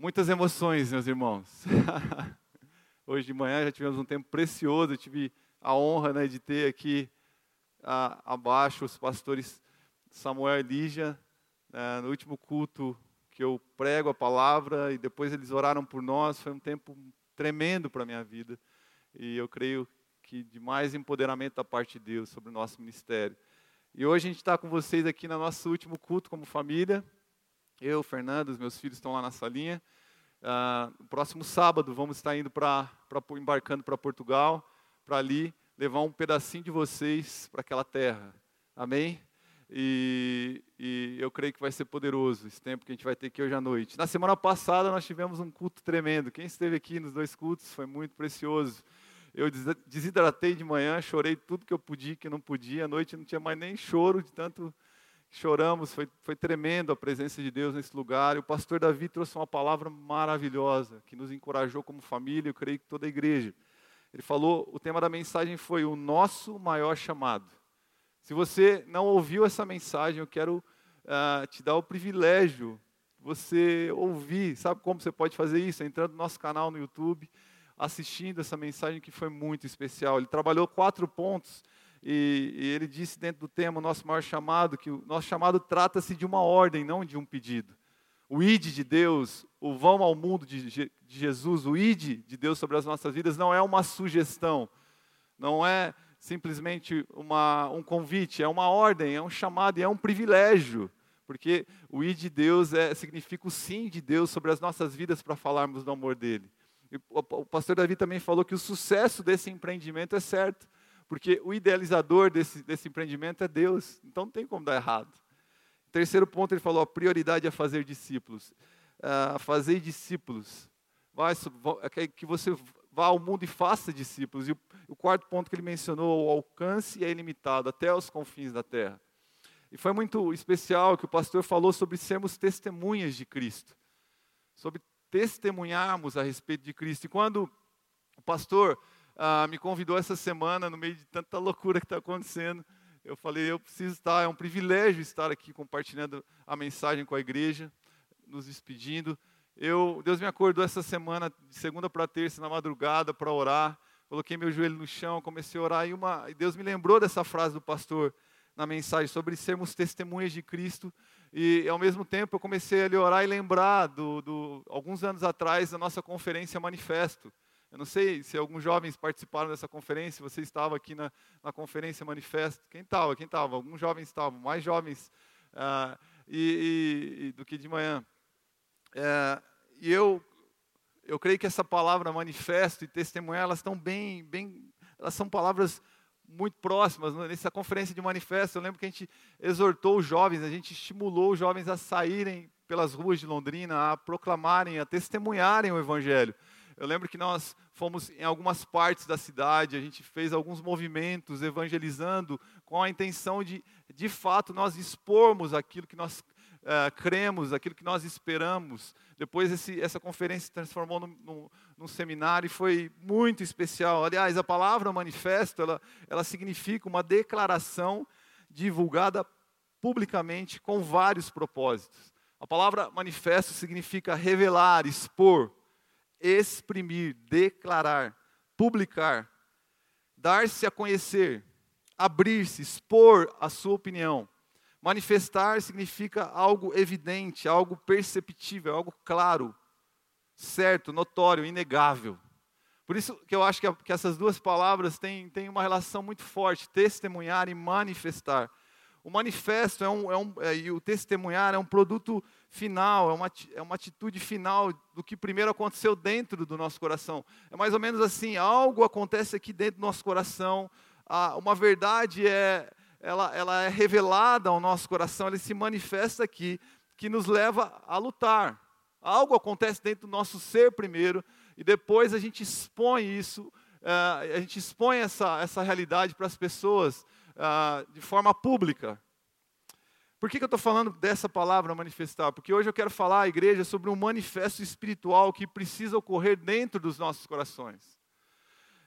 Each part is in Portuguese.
Muitas emoções, meus irmãos. Hoje de manhã já tivemos um tempo precioso. Eu tive a honra né, de ter aqui abaixo os pastores Samuel e Lígia. Né, no último culto que eu prego a palavra e depois eles oraram por nós. Foi um tempo tremendo para a minha vida. E eu creio que de mais empoderamento da parte de Deus sobre o nosso ministério. E hoje a gente está com vocês aqui no nosso último culto como família. Eu, Fernando, os meus filhos estão lá na salinha. Uh, próximo sábado vamos estar indo para embarcando para Portugal, para ali levar um pedacinho de vocês para aquela terra. Amém? E, e, eu creio que vai ser poderoso esse tempo que a gente vai ter aqui hoje à noite. Na semana passada nós tivemos um culto tremendo. Quem esteve aqui nos dois cultos foi muito precioso. Eu desidratei de manhã, chorei tudo que eu podia, que não podia. À noite não tinha mais nem choro de tanto choramos, foi, foi tremendo a presença de Deus nesse lugar. E o pastor Davi trouxe uma palavra maravilhosa, que nos encorajou como família, eu creio que toda a igreja. Ele falou, o tema da mensagem foi o nosso maior chamado. Se você não ouviu essa mensagem, eu quero uh, te dar o privilégio de você ouvir. Sabe como você pode fazer isso? Entrando no nosso canal no YouTube, assistindo essa mensagem que foi muito especial. Ele trabalhou quatro pontos e, e, ele disse dentro do tema, o nosso maior chamado, que o nosso chamado trata-se de uma ordem, não de um pedido. O id de Deus, o vão ao mundo de, de Jesus, o id de Deus sobre as nossas vidas não é uma sugestão, não é simplesmente uma, um convite, é uma ordem, é um chamado e é um privilégio. Porque o id de Deus é, significa o sim de Deus sobre as nossas vidas para falarmos do amor dele. E o, pastor Davi também falou que o sucesso desse empreendimento é certo porque o idealizador desse, desse empreendimento é Deus, então não tem como dar errado. Terceiro ponto, ele falou: a prioridade é fazer discípulos. Uh, fazer discípulos. Vai, é que você vá ao mundo e faça discípulos. E o, o quarto ponto que ele mencionou, o alcance é ilimitado, até os confins da terra. E foi muito especial que o pastor falou sobre sermos testemunhas de Cristo, sobre testemunharmos a respeito de Cristo. E quando o pastor ah, me convidou essa semana, no meio de tanta loucura que está acontecendo. Eu falei, eu preciso estar, é um privilégio estar aqui compartilhando a mensagem com a igreja, nos despedindo. Eu, Deus me acordou essa semana, de segunda para terça, na madrugada, para orar. Coloquei meu joelho no chão, comecei a orar, e, uma, e Deus me lembrou dessa frase do pastor na mensagem sobre sermos testemunhas de Cristo. E ao mesmo tempo eu comecei a orar e lembrar do, do alguns anos atrás da nossa conferência Manifesto. Eu não sei se alguns jovens participaram dessa conferência, você estava aqui na, na conferência Manifesto. Quem estava? Quem estava? Alguns jovens estavam, mais jovens uh, e, e, e, do que de manhã. Uh, e eu, eu creio que essa palavra manifesto e testemunhar, elas estão bem, bem, elas são palavras muito próximas. Nessa conferência de manifesto, eu lembro que a gente exortou os jovens, a gente estimulou os jovens a saírem pelas ruas de Londrina, a proclamarem, a testemunharem o Evangelho. Eu lembro que nós fomos em algumas partes da cidade, a gente fez alguns movimentos evangelizando com a intenção de, de fato, nós expormos aquilo que nós uh, cremos, aquilo que nós esperamos. Depois esse, essa conferência se transformou num, num, num, seminário e foi muito especial. Aliás, a palavra manifesto, ela, ela significa uma declaração divulgada publicamente com vários propósitos. A palavra manifesto significa revelar, expor, exprimir, declarar, publicar, dar-se a conhecer, abrir-se, expor a sua opinião. Manifestar significa algo evidente, algo perceptível, algo claro, certo, notório, inegável. Por isso que eu acho que, que essas duas palavras têm, têm uma relação muito forte, testemunhar e manifestar. O manifesto é um, é um, é, e o testemunhar é um produto final, é uma, é uma atitude final do que primeiro aconteceu dentro do nosso coração. É mais ou menos assim: algo acontece aqui dentro do nosso coração, uma verdade é, ela, ela é revelada ao nosso coração, ela se manifesta aqui, que nos leva a lutar. Algo acontece dentro do nosso ser primeiro, e depois a gente expõe isso, uh, a gente expõe essa, essa realidade para as pessoas uh, de forma pública. Por que, que eu estou falando dessa palavra manifestar? Porque hoje eu quero falar à igreja sobre um manifesto espiritual que precisa ocorrer dentro dos nossos corações.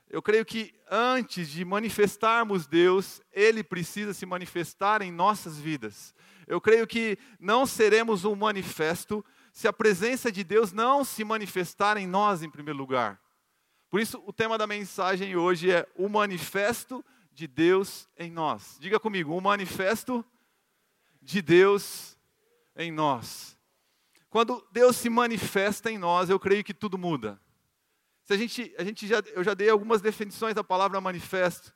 Eu creio que antes de manifestarmos Deus, Ele precisa se manifestar em nossas vidas. Eu creio que não seremos um manifesto se a presença de Deus não se manifestar em nós em primeiro lugar. Por isso, o tema da mensagem hoje é o manifesto de Deus em nós. Diga comigo, o manifesto Deus em nós. Quando Deus se manifesta em nós, eu creio que tudo muda. Se a gente, a gente já, eu já dei algumas definições da palavra manifesto,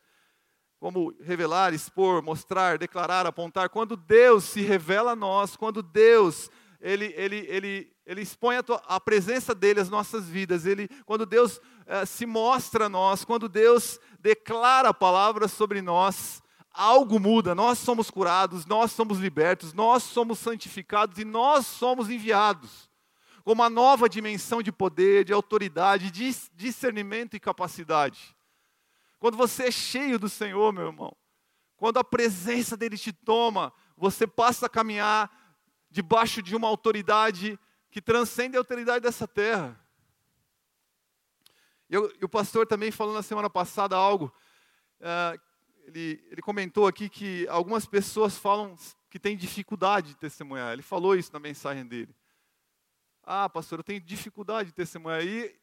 como revelar, expor, mostrar, declarar, apontar. Quando Deus se revela a nós, quando Deus ele, ele, ele, ele expõe a, tua, a presença dele às nossas vidas, ele, quando Deus eh, se mostra a nós, quando Deus declara a palavra sobre nós, algo muda, nós somos curados, nós somos libertos, nós somos santificados e nós somos enviados com uma nova dimensão de poder, de autoridade, de discernimento e capacidade. Quando você é cheio do Senhor, meu irmão, quando a presença dele te toma, você passa a caminhar debaixo de uma autoridade que transcende a autoridade dessa terra. Eu, e o pastor também falou na semana passada algo uh, ele, ele comentou aqui que algumas pessoas falam que têm dificuldade de testemunhar. Ele falou isso na mensagem dele. Ah, pastor, eu tenho dificuldade de testemunhar. E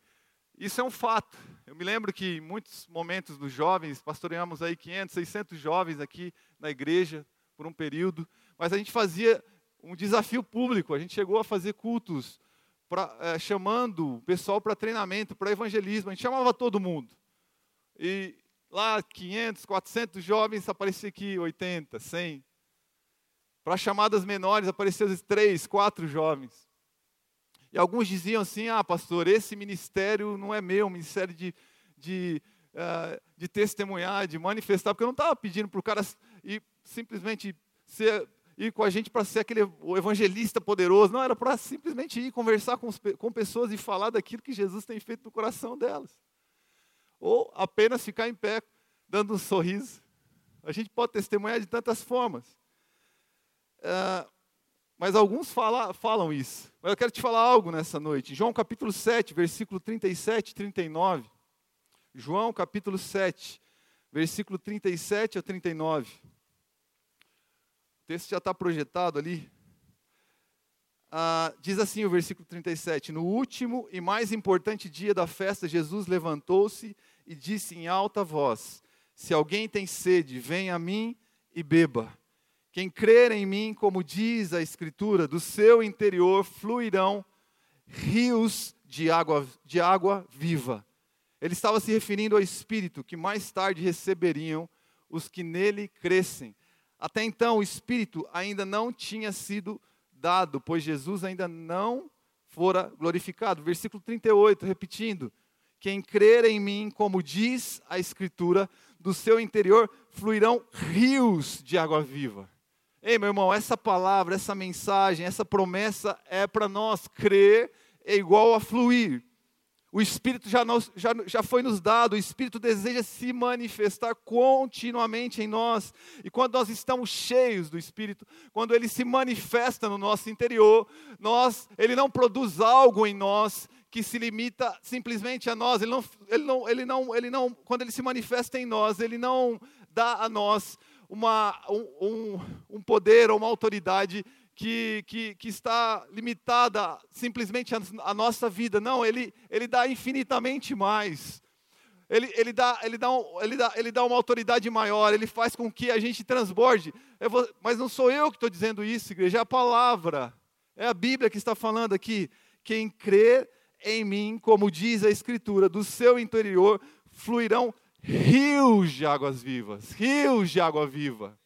isso é um fato. Eu me lembro que em muitos momentos dos jovens, pastoreamos aí 500, 600 jovens aqui na igreja por um período, mas a gente fazia um desafio público. A gente chegou a fazer cultos pra, é, chamando o pessoal para treinamento, para evangelismo. A gente chamava todo mundo. E lá 500, 400 jovens, aparecia aqui 80, 100. Para chamadas menores, apareciam três, quatro jovens. E alguns diziam assim: ah, pastor, esse ministério não é meu, ministério de, de, uh, de testemunhar, de manifestar, porque eu não estava pedindo para o cara ir, simplesmente ser, ir com a gente para ser aquele evangelista poderoso, não, era para simplesmente ir conversar com, com pessoas e falar daquilo que Jesus tem feito no coração delas ou apenas ficar em pé, dando um sorriso. A gente pode testemunhar de tantas formas. É, mas alguns fala, falam isso. Mas eu quero te falar algo nessa noite. João capítulo 7, versículo 37 e 39. João capítulo 7, versículo 37 a 39. O texto já está projetado ali. Ah, diz assim o versículo 37: No último e mais importante dia da festa, Jesus levantou-se e disse em alta voz: Se alguém tem sede, venha a mim e beba. Quem crer em mim, como diz a Escritura, do seu interior fluirão rios de água, de água viva. Ele estava se referindo ao Espírito que mais tarde receberiam os que nele crescem. Até então, o Espírito ainda não tinha sido dado, pois Jesus ainda não fora glorificado. Versículo 38, repetindo: quem crer em mim, como diz a Escritura, do seu interior fluirão rios de água viva. Ei, meu irmão, essa palavra, essa mensagem, essa promessa é para nós. Crer é igual a fluir. O Espírito já, nos, já, já foi nos dado, o Espírito deseja se manifestar continuamente em nós. E quando nós estamos cheios do Espírito, quando ele se manifesta no nosso interior, nós, ele não produz algo em nós que se limita simplesmente a nós. Ele não, ele não, ele não, ele não, quando ele se manifesta em nós, ele não dá a nós uma, um, um, um poder ou uma autoridade que, que, que, está limitada simplesmente à nossa vida. Não, ele, ele dá infinitamente mais. Ele, ele, dá, ele, dá um, ele, dá, ele dá uma autoridade maior, ele faz com que a gente transborde. Vou, mas não sou eu que estou dizendo isso, igreja, é a palavra. É a Bíblia que está falando aqui. Quem crê em mim, como diz a Escritura, do seu interior fluirão rios de águas vivas, rios de água viva.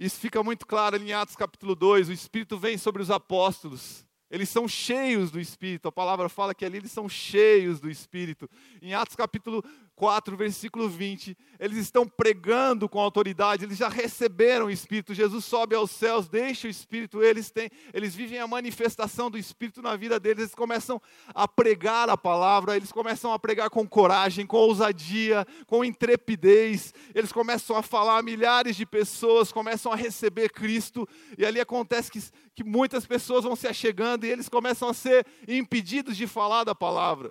Isso fica muito claro em Atos capítulo 2, o Espírito vem sobre os apóstolos. Eles são cheios do Espírito. A palavra fala que ali eles são cheios do Espírito. Em Atos capítulo 4, versículo 20, eles estão pregando com autoridade, eles já receberam o Espírito. Jesus sobe aos céus, deixa o Espírito, eles têm, eles vivem a manifestação do Espírito na vida deles, eles começam a pregar a palavra, eles começam a pregar com coragem, com ousadia, com intrepidez. Eles começam a falar, milhares de pessoas começam a receber Cristo, e ali acontece que, que muitas pessoas vão se achegando e eles começam a ser impedidos de falar da palavra.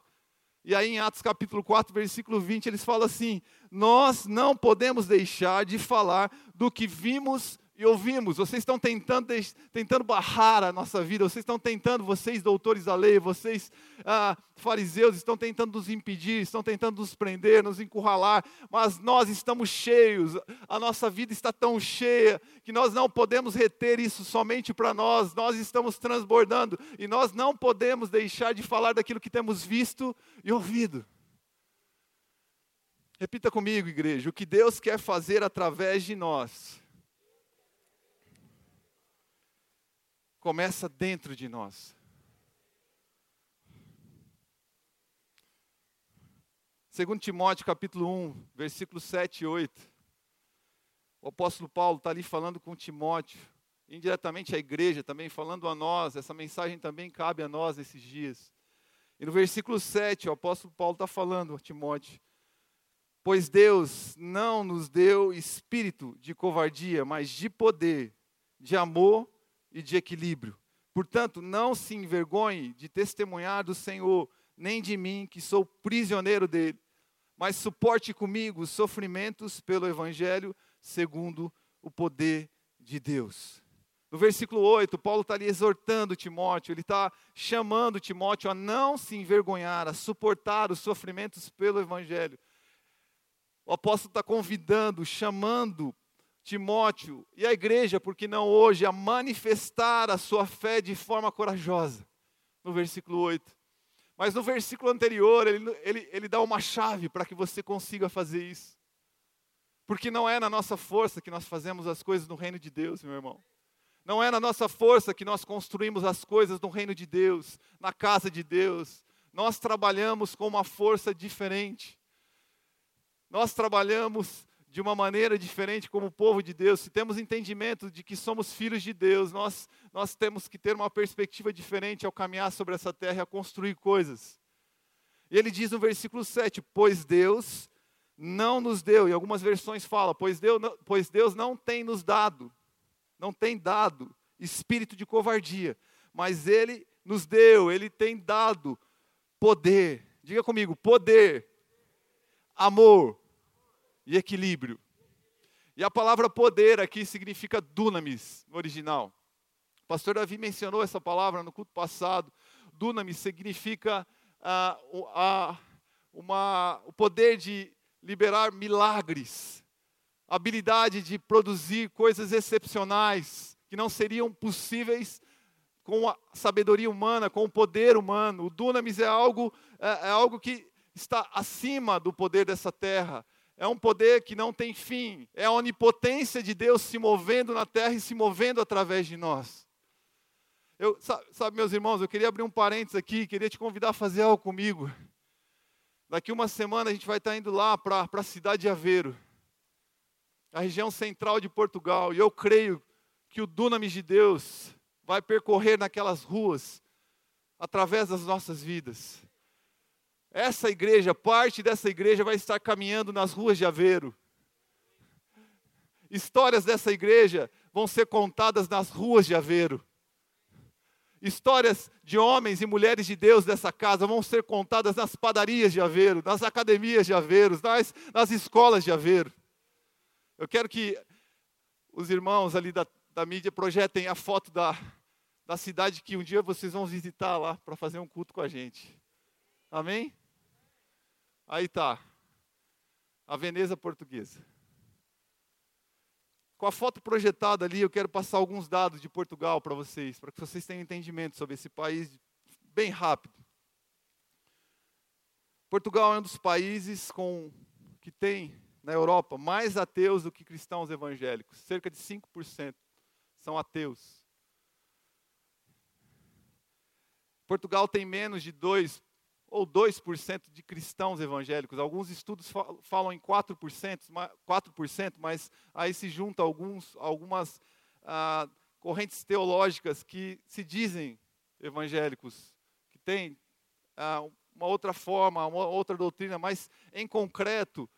E aí em Atos capítulo 4, versículo 20, eles falam assim: Nós não podemos deixar de falar do que vimos e ouvimos, vocês estão tentando, tentando barrar a nossa vida, vocês estão tentando, vocês doutores da lei, vocês ah, fariseus, estão tentando nos impedir, estão tentando nos prender, nos encurralar, mas nós estamos cheios, a nossa vida está tão cheia que nós não podemos reter isso somente para nós, nós estamos transbordando e nós não podemos deixar de falar daquilo que temos visto e ouvido. Repita comigo, igreja, o que Deus quer fazer através de nós começa dentro de nós. Segundo Timóteo capítulo 1, versículos 7 e 8. O apóstolo Paulo está ali falando com Timóteo, indiretamente à igreja também, falando a nós, essa mensagem também cabe a nós nesses dias. E no versículo 7, o apóstolo Paulo está falando a Timóteo, pois Deus não nos deu espírito de covardia, mas de poder, de amor e de equilíbrio. Portanto, não se envergonhe de testemunhar do Senhor, nem de mim, que sou prisioneiro dele, mas suporte comigo os sofrimentos pelo Evangelho, segundo o poder de Deus. No versículo 8, Paulo está ali exortando Timóteo, ele está chamando Timóteo a não se envergonhar, a suportar os sofrimentos pelo Evangelho. O apóstolo está convidando, chamando Timóteo e a igreja, porque não hoje, a manifestar a sua fé de forma corajosa. No versículo 8. Mas no versículo anterior, ele, ele, ele dá uma chave para que você consiga fazer isso. Porque não é na nossa força que nós fazemos as coisas no reino de Deus, meu irmão. Não é na nossa força que nós construímos as coisas no reino de Deus, na casa de Deus. Nós trabalhamos com uma força diferente. Nós trabalhamos de uma maneira diferente como povo de Deus, se temos entendimento de que somos filhos de Deus, nós, nós temos que ter uma perspectiva diferente ao caminhar sobre essa terra e a construir coisas. E ele diz no versículo 7: Pois Deus não nos deu, e algumas versões falam, pois Deus, não, pois Deus não tem nos dado, não tem dado espírito de covardia, mas Ele nos deu, Ele tem dado poder. Diga comigo: poder, amor, e equilíbrio. E a palavra poder aqui significa dunamis, no original. O pastor Davi mencionou essa palavra no culto passado. Dunamis significa ah, uma, o poder de liberar milagres, habilidade de produzir coisas excepcionais que não seriam possíveis com a sabedoria humana, com o poder humano. O dunamis é algo, é, é algo que está acima do poder dessa terra é um poder que não tem fim, é a onipotência de Deus se movendo na terra e se movendo através de nós. Eu, sabe, sabe, meus irmãos, eu queria abrir um parênteses aqui, queria te convidar a fazer algo comigo. Daqui uma semana a gente vai estar indo lá para a cidade de Aveiro, a região central de Portugal, e eu creio que o Dunamis de Deus vai percorrer naquelas ruas através das nossas vidas. Essa igreja, parte dessa igreja vai estar caminhando nas ruas de Aveiro. Histórias dessa igreja vão ser contadas nas ruas de Aveiro. Histórias de homens e mulheres de Deus dessa casa vão ser contadas nas padarias de Aveiro, nas academias de Aveiro, nas, nas escolas de Aveiro. Eu quero que os irmãos ali da, da mídia projetem a foto da, da cidade que um dia vocês vão visitar lá para fazer um culto com a gente. Amém? Aí tá. A Veneza portuguesa. Com a foto projetada ali, eu quero passar alguns dados de Portugal para vocês, para que vocês tenham entendimento sobre esse país bem rápido. Portugal é um dos países com, que tem na Europa mais ateus do que cristãos evangélicos. Cerca de 5% são ateus. Portugal tem menos de 2 ou 2% de cristãos evangélicos. Alguns estudos falam em 4%, 4% mas aí se junta alguns, algumas ah, correntes teológicas que se dizem evangélicos, que têm ah, uma outra forma, uma outra doutrina, mas em concreto,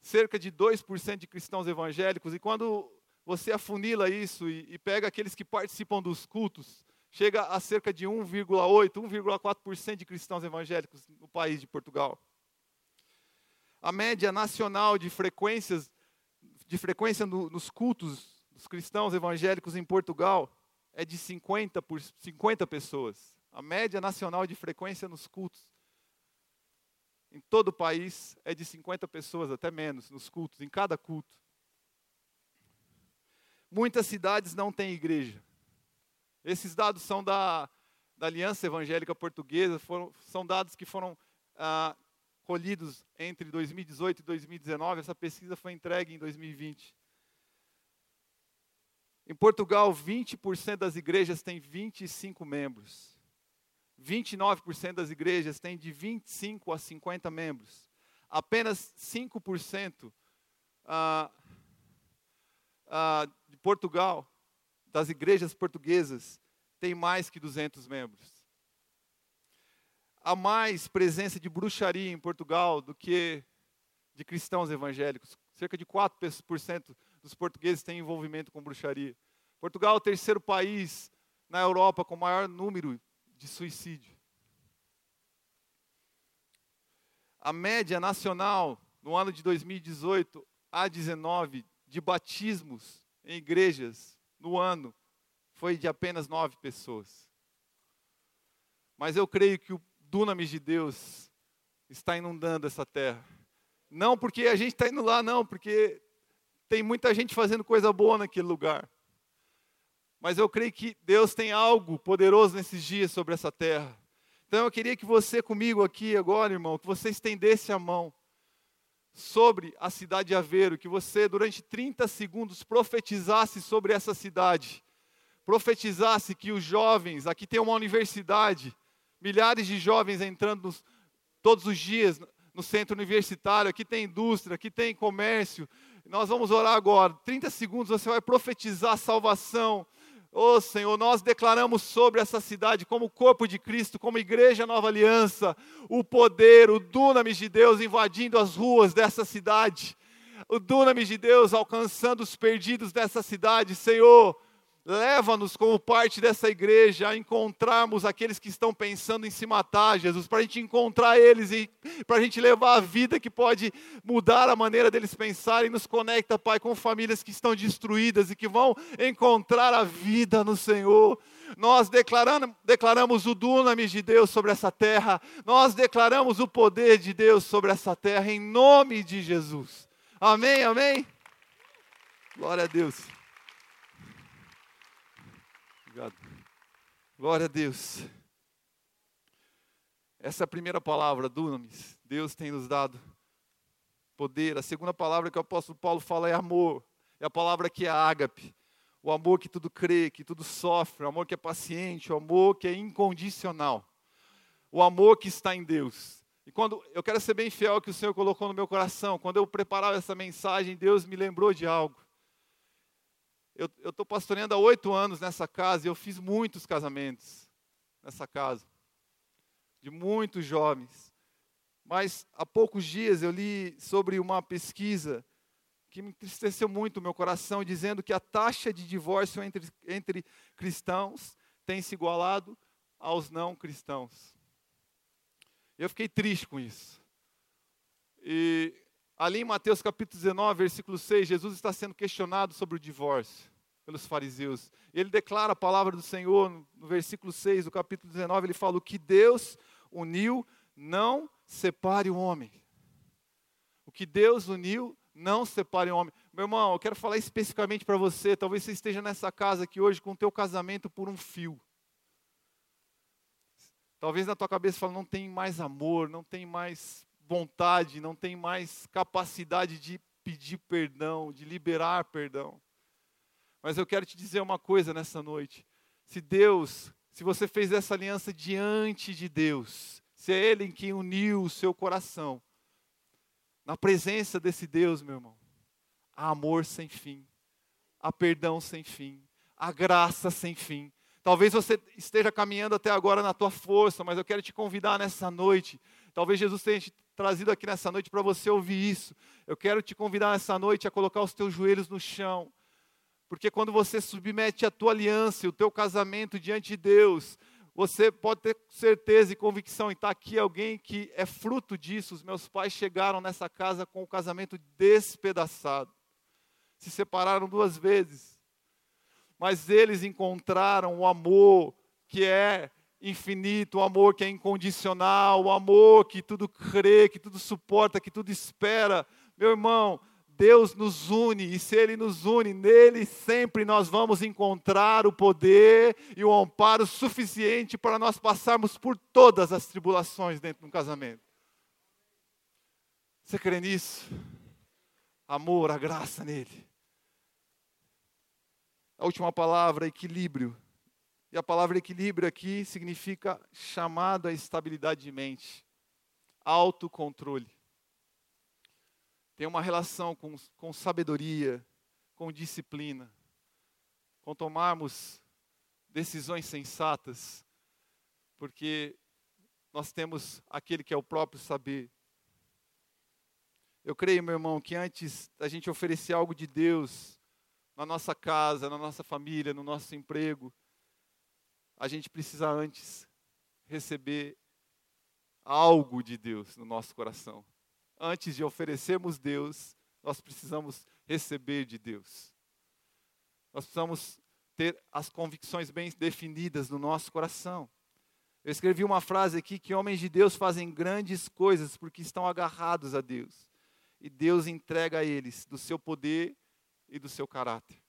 cerca de 2% de cristãos evangélicos. E quando você afunila isso e, e pega aqueles que participam dos cultos, chega a cerca de 1,8, 1,4% de cristãos evangélicos no país de Portugal. A média nacional de frequências de frequência no, nos cultos dos cristãos evangélicos em Portugal é de 50 por 50 pessoas. A média nacional de frequência nos cultos em todo o país é de 50 pessoas, até menos, nos cultos, em cada culto. Muitas cidades não têm igreja. Esses dados são da, da Aliança Evangélica Portuguesa, foram, são dados que foram ah, colhidos entre 2018 e 2019. Essa pesquisa foi entregue em 2020. Em Portugal, 20% das igrejas têm 25 membros. 29% das igrejas têm de 25 a 50 membros. Apenas 5% ah, ah, de Portugal, das igrejas portuguesas, tem mais que 200 membros. Há mais presença de bruxaria em Portugal do que de cristãos evangélicos. Cerca de 4% dos portugueses têm envolvimento com bruxaria. Portugal é o terceiro país na Europa com maior número de suicídio. A média nacional no ano de 2018 a 19 de batismos em igrejas no ano foi de apenas nove pessoas. Mas eu creio que o dunamis de Deus está inundando essa terra. Não porque a gente está indo lá, não, porque tem muita gente fazendo coisa boa naquele lugar. Mas eu creio que Deus tem algo poderoso nesses dias sobre essa terra. Então eu queria que você comigo aqui agora, irmão, que você estendesse a mão sobre a cidade de Aveiro, que você durante 30 segundos profetizasse sobre essa cidade. Profetizasse que os jovens, aqui tem uma universidade, milhares de jovens entrando nos, todos os dias no centro universitário, aqui tem indústria, aqui tem comércio. Nós vamos orar agora. 30 segundos você vai profetizar salvação, Oh Senhor, nós declaramos sobre essa cidade, como corpo de Cristo, como igreja nova aliança, o poder, o dunamis de Deus invadindo as ruas dessa cidade, o dunamis de Deus alcançando os perdidos dessa cidade, Senhor. Leva-nos como parte dessa igreja a encontrarmos aqueles que estão pensando em se matar, Jesus, para a gente encontrar eles e para a gente levar a vida que pode mudar a maneira deles pensarem. Nos conecta, Pai, com famílias que estão destruídas e que vão encontrar a vida no Senhor. Nós declaramos, o dunamis de Deus sobre essa terra, nós declaramos o poder de Deus sobre essa terra, em nome de Jesus. Amém, amém? Glória a Deus. Glória a Deus. Essa é a primeira palavra, dunamis. Deus tem nos dado poder. A segunda palavra que o apóstolo Paulo fala é amor. É a palavra que é ágape. O amor que tudo crê, que tudo sofre, o amor que é paciente, o amor que é incondicional. O amor que está em Deus. E quando eu quero ser bem fiel ao que o Senhor colocou no meu coração, quando eu preparava essa mensagem, Deus me lembrou de algo eu estou pastoreando há oito anos nessa casa e eu fiz muitos casamentos nessa casa, de muitos jovens. Mas há poucos dias eu li sobre uma pesquisa que me entristeceu muito o meu coração, dizendo que a taxa de divórcio entre, entre cristãos tem se igualado aos não cristãos. Eu fiquei triste com isso. E ali em Mateus capítulo 19, versículo 6, Jesus está sendo questionado sobre o divórcio pelos fariseus. Ele declara a palavra do Senhor no versículo 6 do capítulo 19, ele fala: O que Deus uniu, não separe o homem. O que Deus uniu, não separe o homem. Meu irmão, eu quero falar especificamente para você. Talvez você esteja nessa casa aqui hoje com o teu casamento por um fio. Talvez na tua cabeça fale, não tem mais amor, não tem mais vontade, não tem mais capacidade de pedir perdão, de liberar perdão. Mas eu quero te dizer uma coisa nessa noite. Se Deus, se você fez essa aliança diante de Deus, se é Ele em quem uniu o seu coração, na presença desse Deus, meu irmão, há amor sem fim, há perdão sem fim, há graça sem fim. Talvez você esteja caminhando até agora na tua força, mas eu quero te convidar nessa noite. Talvez Jesus tenha te trazido aqui nessa noite para você ouvir isso. Eu quero te convidar nessa noite a colocar os teus joelhos no chão porque quando você submete a tua aliança, o teu casamento diante de Deus, você pode ter certeza e convicção, e está aqui alguém que é fruto disso. Os meus pais chegaram nessa casa com o casamento despedaçado. Se separaram duas vezes. mas eles encontraram o amor que é infinito, o amor que é incondicional, o amor que tudo crê, que tudo suporta, que tudo espera. Meu irmão, Deus nos une, e se Ele nos une, nele sempre nós vamos encontrar o poder e o amparo suficiente para nós passarmos por todas as tribulações dentro de um casamento. Você crê nisso? Amor, a graça nele. A última palavra, equilíbrio. E a palavra equilíbrio aqui significa chamado à estabilidade de mente, autocontrole. Tem uma relação com, com sabedoria, com disciplina, com tomarmos decisões sensatas, porque nós temos aquele que é o próprio saber. Eu creio, meu irmão, que antes da gente oferecer algo de Deus na nossa casa, na nossa família, no nosso emprego, a gente precisa antes receber algo de Deus no nosso coração. Antes de oferecermos Deus, nós precisamos receber de Deus. Nós precisamos ter as convicções bem definidas no nosso coração. Eu escrevi uma frase aqui que homens de Deus fazem grandes coisas porque estão agarrados a Deus. E Deus entrega a eles do seu poder e do seu caráter.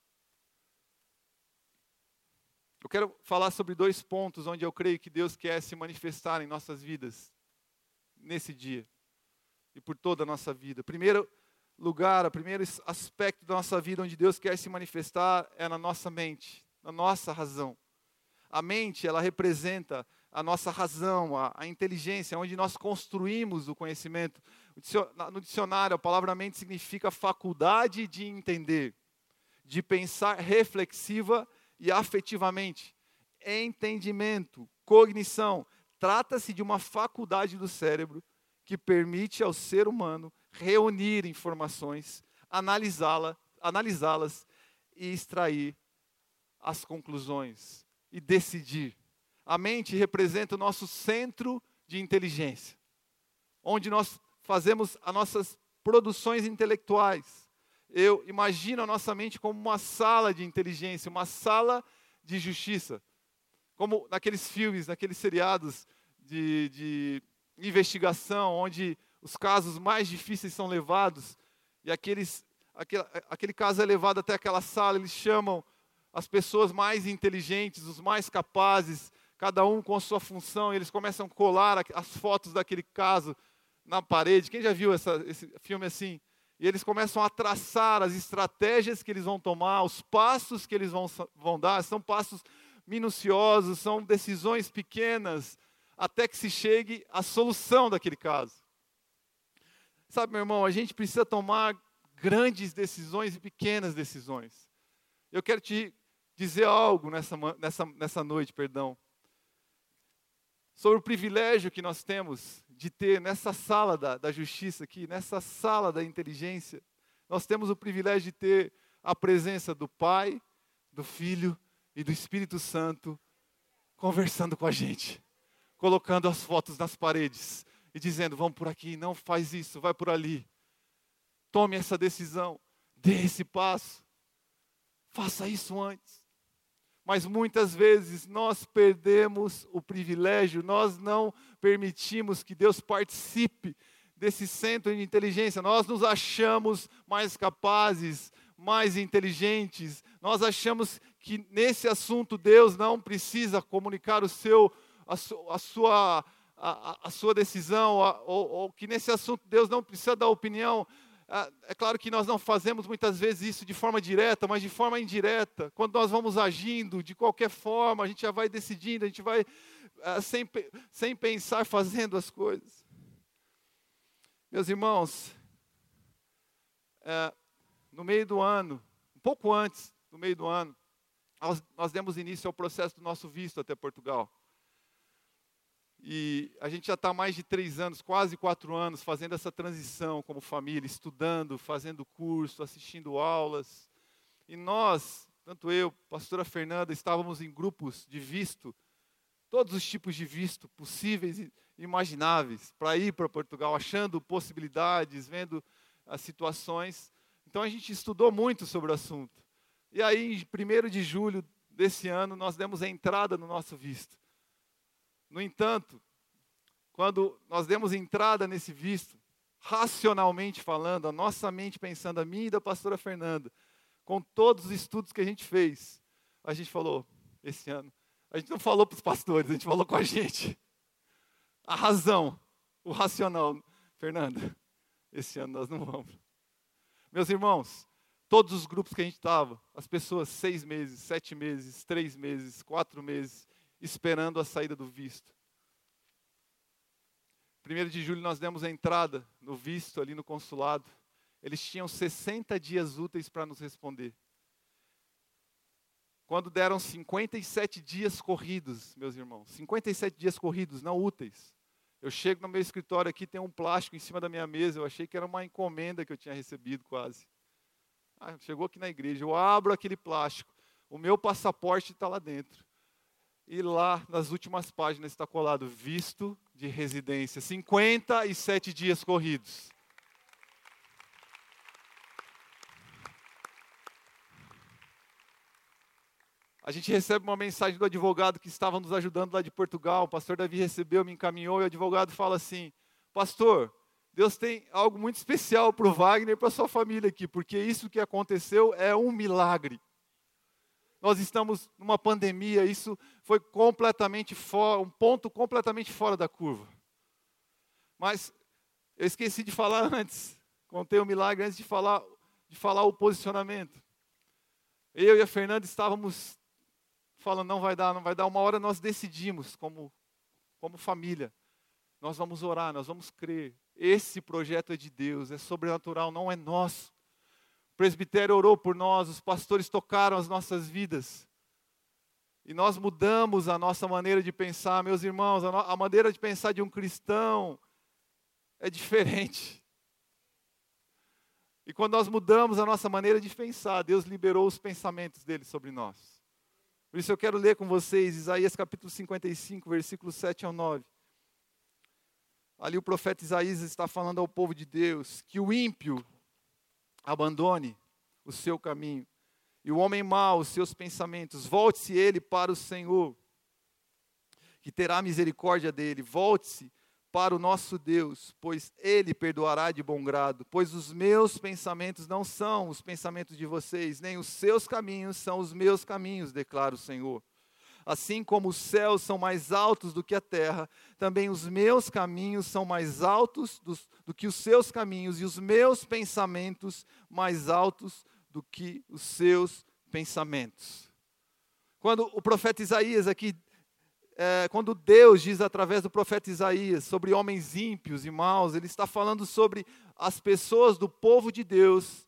Eu quero falar sobre dois pontos onde eu creio que Deus quer se manifestar em nossas vidas nesse dia e por toda a nossa vida. Primeiro lugar, o primeiro aspecto da nossa vida onde Deus quer se manifestar é na nossa mente, na nossa razão. A mente, ela representa a nossa razão, a, a inteligência, onde nós construímos o conhecimento. No dicionário, a palavra mente significa faculdade de entender, de pensar reflexiva e afetivamente. Entendimento, cognição. Trata-se de uma faculdade do cérebro que permite ao ser humano reunir informações, analisá-las analisá e extrair as conclusões e decidir. A mente representa o nosso centro de inteligência, onde nós fazemos as nossas produções intelectuais eu imagino a nossa mente como uma sala de inteligência, uma sala de justiça. Como naqueles filmes, naqueles seriados de, de investigação, onde os casos mais difíceis são levados, e aqueles, aquele, aquele caso é levado até aquela sala, eles chamam as pessoas mais inteligentes, os mais capazes, cada um com a sua função, e eles começam a colar as fotos daquele caso na parede. Quem já viu essa, esse filme assim? E eles começam a traçar as estratégias que eles vão tomar, os passos que eles vão, vão dar. São passos minuciosos, são decisões pequenas, até que se chegue à solução daquele caso. Sabe, meu irmão, a gente precisa tomar grandes decisões e pequenas decisões. Eu quero te dizer algo nessa, nessa, nessa noite, perdão, sobre o privilégio que nós temos de ter nessa sala da, da justiça aqui, nessa sala da inteligência, nós temos o privilégio de ter a presença do Pai, do Filho e do Espírito Santo conversando com a gente, colocando as fotos nas paredes e dizendo: vamos por aqui, não faz isso, vai por ali. Tome essa decisão, dê esse passo, faça isso antes mas muitas vezes nós perdemos o privilégio, nós não permitimos que Deus participe desse centro de inteligência, nós nos achamos mais capazes, mais inteligentes, nós achamos que nesse assunto Deus não precisa comunicar o seu, a, su, a sua, a, a, sua decisão, ou, ou que nesse assunto Deus não precisa dar opinião. Ah, é claro que nós não fazemos muitas vezes isso de forma direta, mas de forma indireta. Quando nós vamos agindo de qualquer forma, a gente já vai decidindo, a gente vai ah, sem, sem pensar fazendo as coisas. Meus irmãos, é, no meio do ano, um pouco antes do meio do ano, nós, nós demos início ao processo do nosso visto até Portugal. E a gente já está mais de três anos, quase quatro anos, fazendo essa transição como família, estudando, fazendo curso, assistindo aulas. E nós, tanto eu, pastora Fernanda, estávamos em grupos de visto, todos os tipos de visto possíveis e imagináveis, para ir para Portugal, achando possibilidades, vendo as situações. Então a gente estudou muito sobre o assunto. E aí, em 1 de julho desse ano, nós demos a entrada no nosso visto. No entanto, quando nós demos entrada nesse visto, racionalmente falando, a nossa mente pensando, a minha e da pastora Fernanda, com todos os estudos que a gente fez, a gente falou, esse ano, a gente não falou para os pastores, a gente falou com a gente. A razão, o racional. Fernanda, esse ano nós não vamos. Meus irmãos, todos os grupos que a gente estava, as pessoas seis meses, sete meses, três meses, quatro meses, esperando a saída do visto. 1 de julho nós demos a entrada no visto ali no consulado. Eles tinham 60 dias úteis para nos responder. Quando deram 57 dias corridos, meus irmãos, 57 dias corridos, não úteis. Eu chego no meu escritório aqui, tem um plástico em cima da minha mesa, eu achei que era uma encomenda que eu tinha recebido quase. Ah, chegou aqui na igreja, eu abro aquele plástico, o meu passaporte está lá dentro. E lá, nas últimas páginas, está colado visto de residência. 57 dias corridos. A gente recebe uma mensagem do advogado que estava nos ajudando lá de Portugal. O pastor Davi recebeu, me encaminhou e o advogado fala assim: Pastor, Deus tem algo muito especial para o Wagner e para sua família aqui, porque isso que aconteceu é um milagre. Nós estamos numa pandemia, isso foi completamente fora, um ponto completamente fora da curva. Mas eu esqueci de falar antes, contei o milagre antes de falar, de falar o posicionamento. Eu e a Fernanda estávamos falando, não vai dar, não vai dar. Uma hora nós decidimos, como, como família, nós vamos orar, nós vamos crer. Esse projeto é de Deus, é sobrenatural, não é nosso. O presbitério orou por nós, os pastores tocaram as nossas vidas. E nós mudamos a nossa maneira de pensar, meus irmãos, a, a maneira de pensar de um cristão é diferente. E quando nós mudamos a nossa maneira de pensar, Deus liberou os pensamentos dele sobre nós. Por isso eu quero ler com vocês Isaías capítulo 55, versículos 7 ao 9. Ali o profeta Isaías está falando ao povo de Deus que o ímpio abandone o seu caminho, e o homem mau os seus pensamentos, volte-se ele para o Senhor, que terá misericórdia dele, volte-se para o nosso Deus, pois ele perdoará de bom grado, pois os meus pensamentos não são os pensamentos de vocês, nem os seus caminhos são os meus caminhos, declara o Senhor. Assim como os céus são mais altos do que a terra, também os meus caminhos são mais altos do, que os seus caminhos, e os meus pensamentos mais altos do que os seus pensamentos. Quando o profeta Isaías aqui, é, quando Deus diz através do profeta Isaías sobre homens ímpios e maus, ele está falando sobre as pessoas do povo de Deus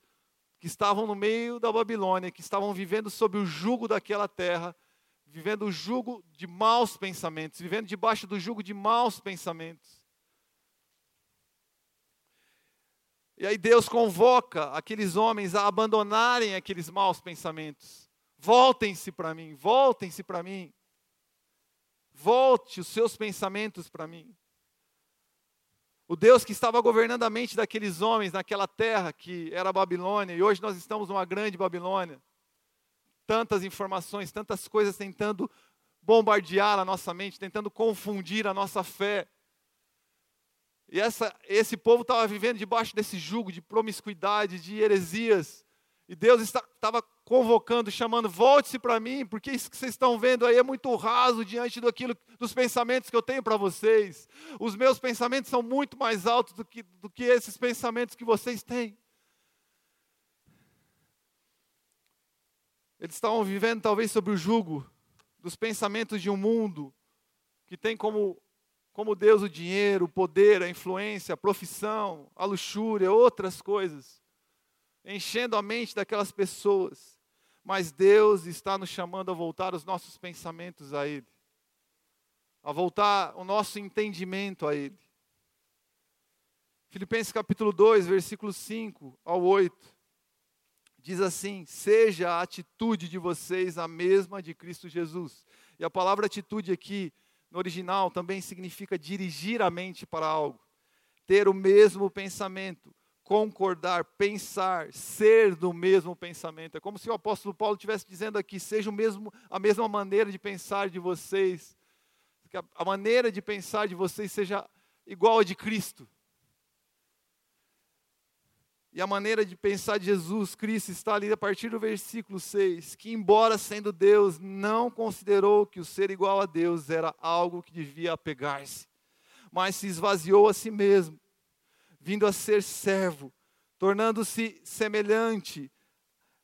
que estavam no meio da Babilônia, que estavam vivendo sob o jugo daquela terra, vivendo o jugo de maus pensamentos, vivendo debaixo do jugo de maus pensamentos. E aí Deus convoca aqueles homens a abandonarem aqueles maus pensamentos. Voltem-se para mim, voltem-se para mim. Volte os seus pensamentos para mim. O Deus que estava governando a mente daqueles homens naquela terra que era a Babilônia, e hoje nós estamos numa grande Babilônia tantas informações, tantas coisas tentando bombardear a nossa mente, tentando confundir a nossa fé. E essa, esse povo estava vivendo debaixo desse jugo de promiscuidade, de heresias. E Deus estava convocando, chamando, volte-se para mim, porque isso que vocês estão vendo aí é muito raso diante daquilo, dos pensamentos que eu tenho para vocês. Os meus pensamentos são muito mais altos do que, do que esses pensamentos que vocês têm. Eles estavam vivendo talvez sob o jugo dos pensamentos de um mundo que tem como, como Deus o dinheiro, o poder, a influência, a profissão, a luxúria, outras coisas, enchendo a mente daquelas pessoas. Mas Deus está nos chamando a voltar os nossos pensamentos a Ele, a voltar o nosso entendimento a Ele. Filipenses capítulo 2, versículos 5 ao 8 diz assim: seja a atitude de vocês a mesma de Cristo Jesus. E a palavra atitude aqui, no original, também significa dirigir a mente para algo, ter o mesmo pensamento, concordar, pensar, ser do mesmo pensamento. É como se o apóstolo Paulo estivesse dizendo aqui: seja o mesmo, a mesma maneira de pensar de vocês, que a, maneira de pensar de vocês seja igual a de Cristo. E a maneira de pensar de Jesus Cristo está ali a partir do versículo 6, que embora sendo Deus, não considerou que o ser igual a Deus era algo que devia apegar-se, mas se esvaziou a si mesmo, vindo a ser servo, tornando-se semelhante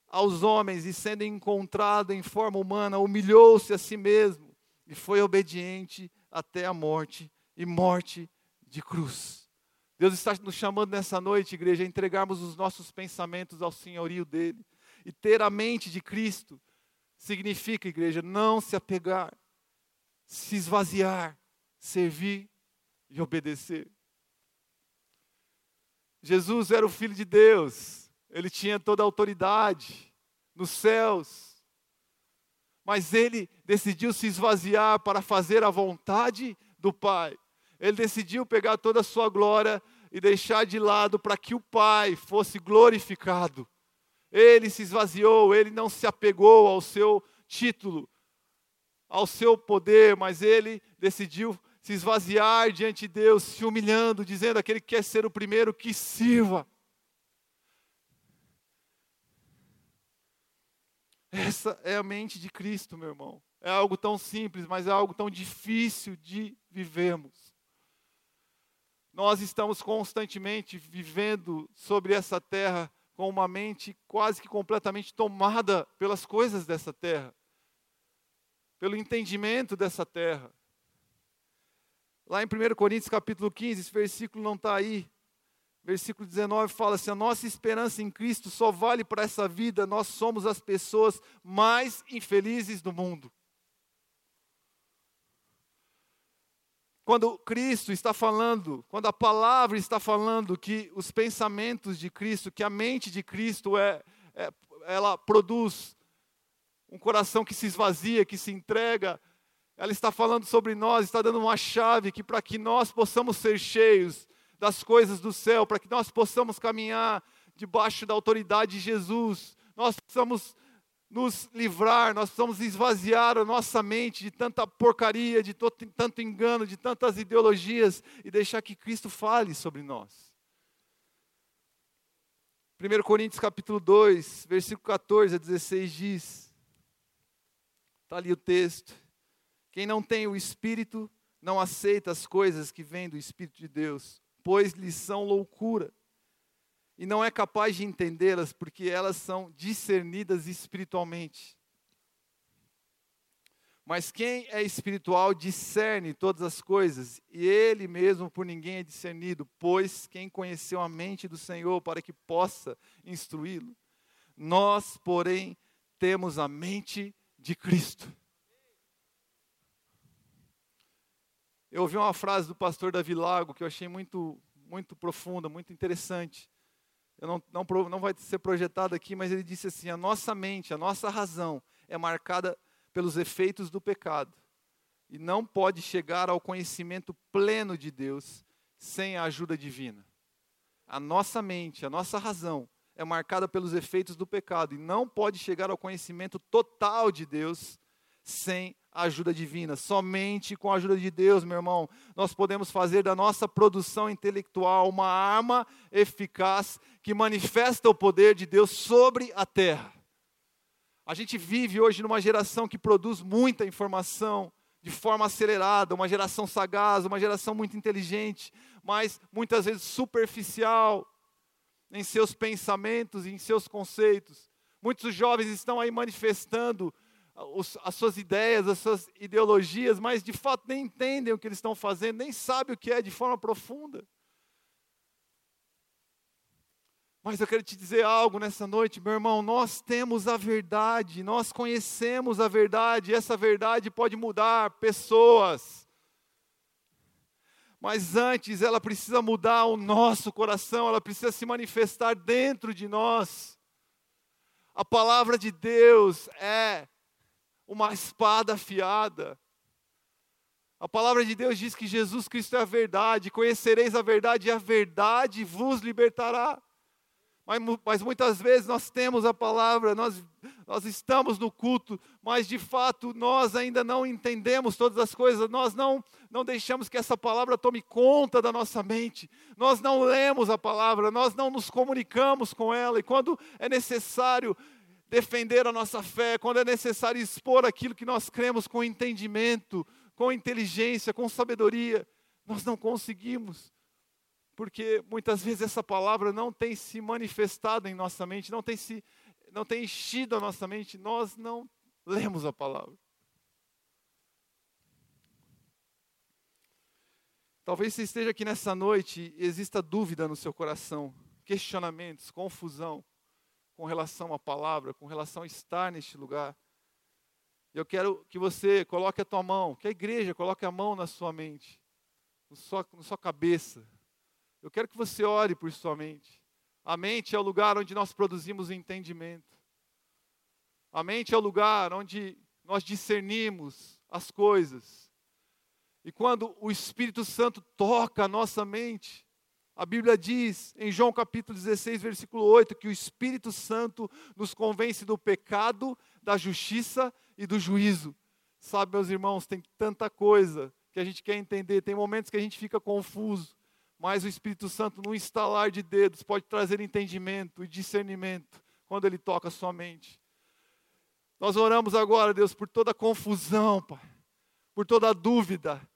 aos homens e sendo encontrado em forma humana, humilhou-se a si mesmo e foi obediente até a morte e morte de cruz. Deus está nos chamando nessa noite, igreja, a entregarmos os nossos pensamentos ao senhorio dele. E ter a mente de Cristo significa, igreja, não se apegar, se esvaziar, servir e obedecer. Jesus era o Filho de Deus, ele tinha toda a autoridade nos céus, mas ele decidiu se esvaziar para fazer a vontade do Pai. Ele decidiu pegar toda a sua glória e deixar de lado para que o Pai fosse glorificado. Ele se esvaziou, ele não se apegou ao seu título, ao seu poder, mas ele decidiu se esvaziar diante de Deus, se humilhando, dizendo aquele que quer ser o primeiro que sirva. Essa é a mente de Cristo, meu irmão. É algo tão simples, mas é algo tão difícil de vivermos. Nós estamos constantemente vivendo sobre essa terra com uma mente quase que completamente tomada pelas coisas dessa terra, pelo entendimento dessa terra. Lá em 1 Coríntios capítulo 15, esse versículo não está aí. Versículo 19 fala assim: a nossa esperança em Cristo só vale para essa vida, nós somos as pessoas mais infelizes do mundo. Quando Cristo está falando, quando a palavra está falando que os pensamentos de Cristo, que a mente de Cristo é, é ela produz um coração que se esvazia, que se entrega, ela está falando sobre nós, está dando uma chave que para que nós possamos ser cheios das coisas do céu, para que nós possamos caminhar debaixo da autoridade de Jesus, nós precisamos nos livrar, nós precisamos esvaziar a nossa mente de tanta porcaria, de tanto engano, de tantas ideologias e deixar que Cristo fale sobre nós. 1 Coríntios capítulo 2, versículo 14 a 16 diz, está ali o texto, quem não tem o Espírito não aceita as coisas que vêm do Espírito de Deus, pois lhes são loucura e não é capaz de entendê-las porque elas são discernidas espiritualmente. Mas quem é espiritual discerne todas as coisas, e ele mesmo por ninguém é discernido, pois quem conheceu a mente do Senhor para que possa instruí-lo? Nós, porém, temos a mente de Cristo. Eu ouvi uma frase do pastor Davi Lago que eu achei muito, muito profunda, muito interessante eu não, não, não vai ser projetado aqui, mas ele disse assim: a nossa mente, a nossa razão é marcada pelos efeitos do pecado e não pode chegar ao conhecimento pleno de Deus sem a ajuda divina. A nossa mente, a nossa razão é marcada pelos efeitos do pecado e não pode chegar ao conhecimento total de Deus sem ajuda divina. Somente com a ajuda de Deus, meu irmão, nós podemos fazer da nossa produção intelectual uma arma eficaz que manifesta o poder de Deus sobre a terra. A gente vive hoje numa geração que produz muita informação de forma acelerada, uma geração sagaz, uma geração muito inteligente, mas muitas vezes superficial em seus pensamentos e em seus conceitos. Muitos jovens estão aí manifestando as suas ideias, as suas ideologias, mas de fato nem entendem o que eles estão fazendo, nem sabem o que é de forma profunda. Mas eu quero te dizer algo nessa noite, meu irmão. Nós temos a verdade, nós conhecemos a verdade, e essa verdade pode mudar pessoas. Mas antes ela precisa mudar o nosso coração, ela precisa se manifestar dentro de nós. A palavra de Deus é uma espada afiada. A palavra de Deus diz que Jesus Cristo é a verdade, conhecereis a verdade e a verdade vos libertará. Mas, mas, muitas vezes nós temos a palavra, nós, nós estamos no culto, mas de fato nós ainda não entendemos todas as coisas, nós não, não deixamos que essa palavra tome conta da nossa mente, nós não lemos a palavra, nós não nos comunicamos com ela, e quando é necessário defender a nossa fé, quando é necessário expor aquilo que nós cremos com entendimento, com inteligência, com sabedoria, nós não conseguimos porque muitas vezes essa palavra não tem se manifestado em nossa mente, não tem se não tem enchido a nossa mente, nós não lemos a palavra. Talvez você esteja aqui nessa noite e exista dúvida no seu coração, questionamentos, confusão com relação à palavra, com relação a estar neste lugar. Eu quero que você coloque a tua mão, que a igreja coloque a mão na sua mente, na sua, na sua cabeça, eu quero que você ore por sua mente. A mente é o lugar onde nós produzimos entendimento. A mente é o lugar onde nós discernimos as coisas. E quando o Espírito Santo toca a nossa mente, a Bíblia diz em João capítulo 16, versículo 8, que o Espírito Santo nos convence do pecado, da justiça e do juízo. Sabe, meus irmãos, tem tanta coisa que a gente quer entender, tem momentos que a gente fica confuso mas o Espírito Santo, num estalar de dedos, pode trazer entendimento e discernimento quando ele toca a sua mente. Nós oramos agora, Deus, por toda confusão, Pai, por toda dúvida.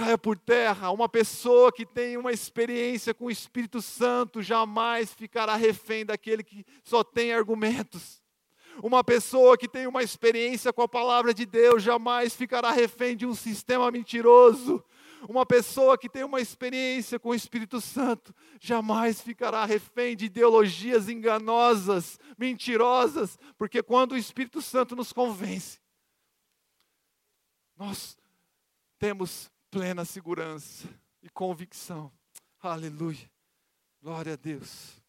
Caia por terra. Uma pessoa que tem uma experiência com o Espírito Santo jamais ficará refém daquele que só tem argumentos. Uma pessoa que tem uma experiência com a palavra de Deus jamais ficará refém de um sistema mentiroso. Uma pessoa que tem uma experiência com o Espírito Santo jamais ficará refém de ideologias enganosas, mentirosas, porque quando o Espírito Santo nos convence, nós temos plena segurança e convicção. Aleluia. Glória a Deus.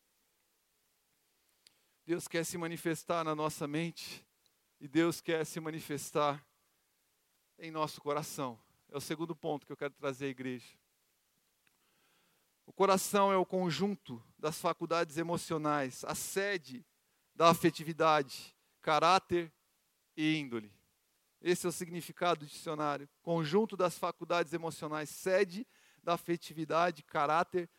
Deus quer se manifestar na nossa mente e Deus quer se manifestar em nosso coração. É o segundo ponto que eu quero trazer à igreja. O coração é o conjunto das faculdades emocionais, a sede da afetividade, caráter e índole. Esse é o significado do dicionário. Conjunto das faculdades emocionais, sede da afetividade, caráter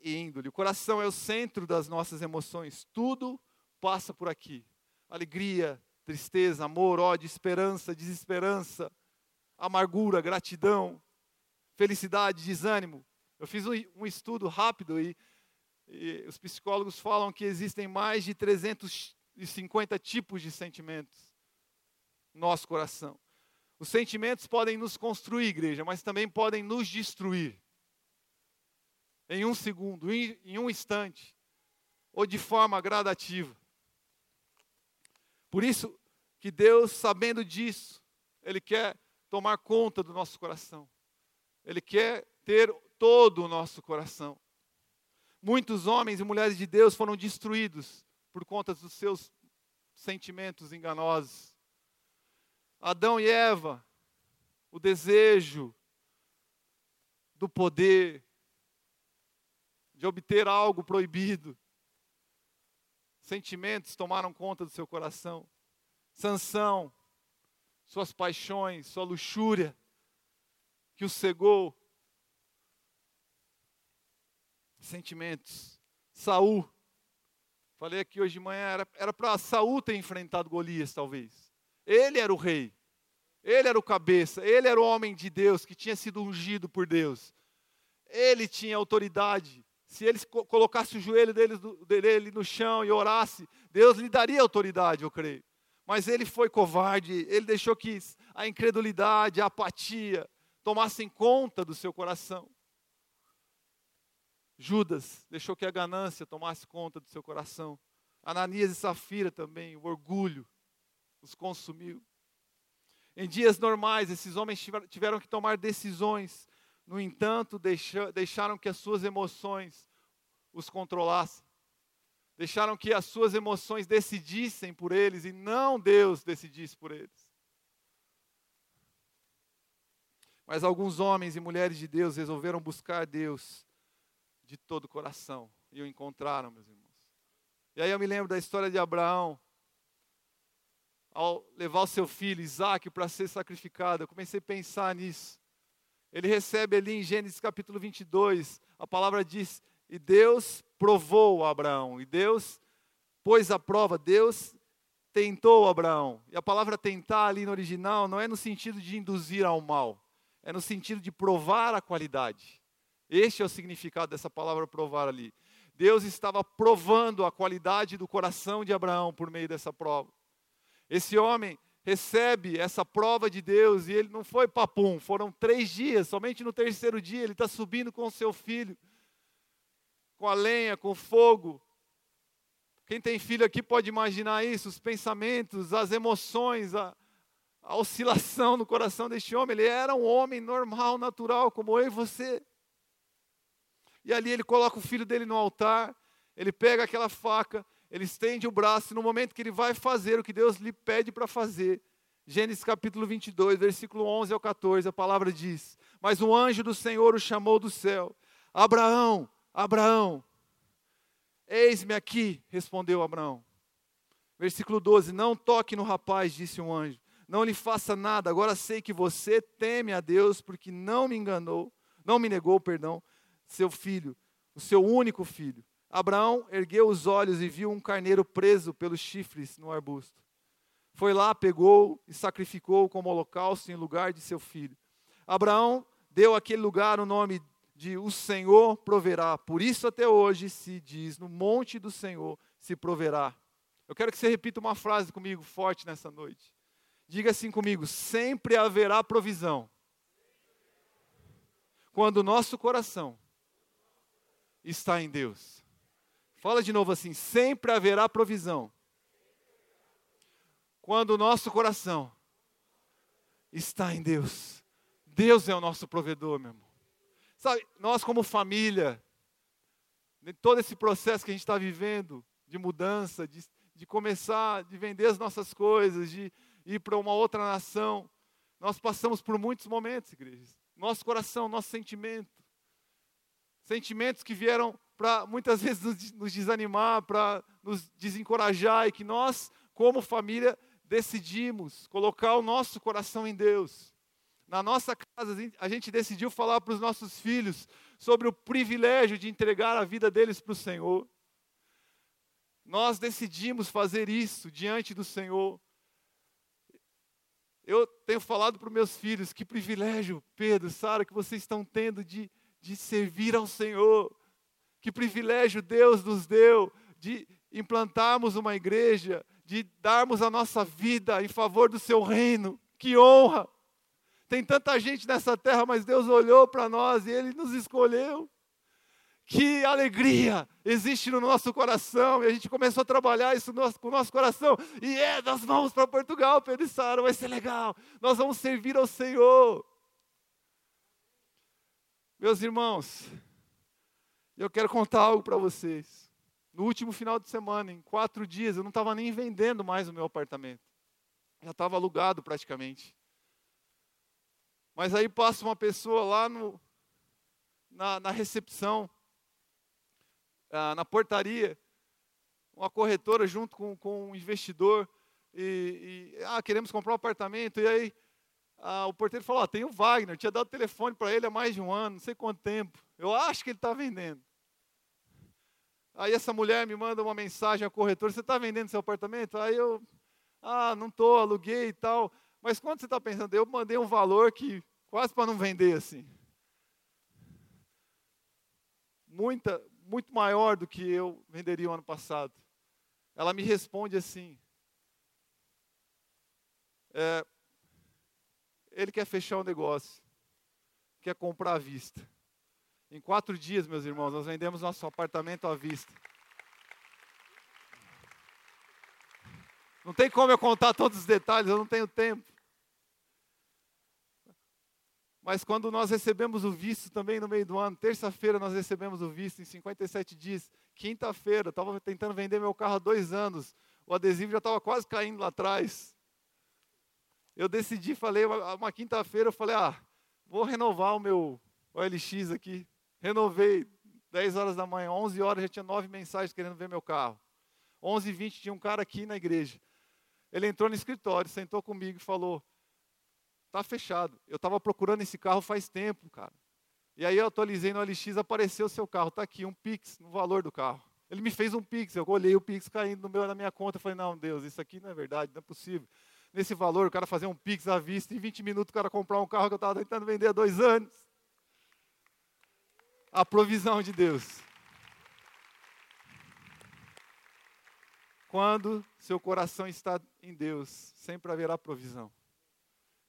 e índole. O coração é o centro das nossas emoções. Tudo passa por aqui. Alegria, tristeza, amor, ódio, esperança, desesperança, amargura, gratidão, felicidade, desânimo. Eu fiz um, um estudo rápido e, e os psicólogos falam que existem mais de 350 tipos de sentimentos nosso coração. Os sentimentos podem nos construir, igreja, mas também podem nos destruir. Em um segundo, em, em um instante, ou de forma gradativa. Por isso que Deus, sabendo disso, Ele quer tomar conta do nosso coração. Ele quer ter todo o nosso coração. Muitos homens e mulheres de Deus foram destruídos por conta dos seus sentimentos enganosos. Adão e Eva, o desejo do poder, de obter algo proibido. Sentimentos tomaram conta do seu coração. Sansão, suas paixões, sua luxúria, que o cegou. Sentimentos. Saul. Falei aqui hoje de manhã, era para Saul ter enfrentado Golias, talvez. Ele era o rei. Ele era o cabeça, ele era o homem de Deus que tinha sido ungido por Deus. Ele tinha autoridade. Se ele colocasse o joelho dele, dele no chão e orasse, Deus lhe daria autoridade, eu creio. Mas ele foi covarde, ele deixou que a incredulidade, a apatia tomassem conta do seu coração. Judas deixou que a ganância tomasse conta do seu coração. Ananias e Safira também, o orgulho os consumiu. Em dias normais, esses homens tiveram que tomar decisões, no entanto, deixaram que as suas emoções os controlassem. Deixaram que as suas emoções decidissem por eles e não Deus decidisse por eles. Mas alguns homens e mulheres de Deus resolveram buscar Deus de todo o coração e o encontraram, meus irmãos. E aí eu me lembro da história de Abraão, ao levar o seu filho Isaac para ser sacrificado. Eu comecei a pensar nisso. Ele recebe ali em Gênesis capítulo 22, a palavra diz: E Deus provou Abraão, e Deus pôs a prova, Deus tentou Abraão. E a palavra tentar ali no original não é no sentido de induzir ao mal, é no sentido de provar a qualidade. Este é o significado dessa palavra provar ali. Deus estava provando a qualidade do coração de Abraão por meio dessa prova. Esse homem recebe essa prova de Deus e ele não foi papum, foram três dias, somente no terceiro dia ele está subindo com o seu filho, com a lenha, com o fogo, quem tem filho aqui pode imaginar isso, os pensamentos, as emoções, a, a oscilação no coração deste homem. Ele era um homem normal, natural, como eu e você. E ali ele coloca o filho dele no altar, ele pega aquela faca, ele estende o braço, e no momento que ele vai fazer o que Deus lhe pede para fazer, Gênesis capítulo 22, versículo 11 ao 14, a palavra diz: Mas o anjo do Senhor o chamou do céu: Abraão, Abraão. Eis-me aqui, respondeu Abraão. Versículo 12: Não toque no rapaz, disse um anjo. Não lhe faça nada. Agora sei que você teme a Deus, porque não me enganou, não me negou, perdão, seu filho, o seu único filho. Abraão ergueu os olhos e viu um carneiro preso pelos chifres no arbusto. Foi lá, pegou e sacrificou como holocausto em lugar de seu filho. Abraão deu àquele lugar o nome de o Senhor proverá. Por isso até hoje se diz, no monte do Senhor se proverá. Eu quero que você repita uma frase comigo forte nessa noite. Diga assim comigo: sempre haverá provisão. Quando o nosso coração está em Deus. Fala de novo assim: sempre haverá provisão. Quando o nosso coração está em Deus. Deus é o nosso provedor, meu irmão. Sabe, nós como família, em todo esse processo que a gente está vivendo, de mudança, de, de começar, de vender as nossas coisas, de ir para uma outra nação, nós passamos por muitos momentos, igrejas. Nosso coração, nosso sentimento. Sentimentos que vieram para muitas vezes nos, nos desanimar, para nos desencorajar, e que nós, como família, decidimos colocar o nosso coração em Deus na nossa casa, a gente decidiu falar para os nossos filhos sobre o privilégio de entregar a vida deles para o Senhor. Nós decidimos fazer isso diante do Senhor. Eu tenho falado para os meus filhos, que privilégio, Pedro, Sara, que vocês estão tendo de, de servir ao Senhor. Que privilégio Deus nos deu de implantarmos uma igreja, de darmos a nossa vida em favor do seu reino. Que honra! Tem tanta gente nessa terra, mas Deus olhou para nós e Ele nos escolheu. Que alegria existe no nosso coração. E a gente começou a trabalhar isso com o nosso coração. E é, nós vamos para Portugal, Pedro e Sara, vai ser legal. Nós vamos servir ao Senhor. Meus irmãos, eu quero contar algo para vocês. No último final de semana, em quatro dias, eu não estava nem vendendo mais o meu apartamento. Já estava alugado praticamente. Mas aí passa uma pessoa lá no, na, na recepção, ah, na portaria, uma corretora junto com, com um investidor, e, e ah, queremos comprar um apartamento, e aí ah, o porteiro falou, ah, tem o Wagner, tinha dado telefone para ele há mais de um ano, não sei quanto tempo, eu acho que ele está vendendo. Aí essa mulher me manda uma mensagem a corretora, você está vendendo seu apartamento? Aí eu, ah, não estou, aluguei e tal. Mas quando você está pensando, eu mandei um valor que quase para não vender assim. Muita, muito maior do que eu venderia o ano passado. Ela me responde assim: é, ele quer fechar o um negócio, quer comprar à vista. Em quatro dias, meus irmãos, nós vendemos nosso apartamento à vista. Não tem como eu contar todos os detalhes, eu não tenho tempo. Mas quando nós recebemos o visto também no meio do ano, terça-feira nós recebemos o visto em 57 dias, quinta-feira, estava tentando vender meu carro há dois anos, o adesivo já estava quase caindo lá atrás. Eu decidi, falei, uma, quinta-feira, eu falei, ah, vou renovar o meu OLX aqui. Renovei, 10 horas da manhã, 11 horas, já tinha nove mensagens querendo ver meu carro. 11h20 tinha um cara aqui na igreja. Ele entrou no escritório, sentou comigo e falou: Tá fechado. Eu estava procurando esse carro faz tempo, cara. E aí eu atualizei no LX, apareceu o seu carro, está aqui, um Pix no valor do carro. Ele me fez um Pix, eu olhei o Pix caindo no meu, na minha conta, eu falei, não, Deus, isso aqui não é verdade, não é possível. Nesse valor, o cara fazer um Pix à vista, em 20 minutos o cara comprar um carro que eu estava tentando vender há dois anos. A provisão de Deus. Quando seu coração está em Deus, sempre haverá provisão.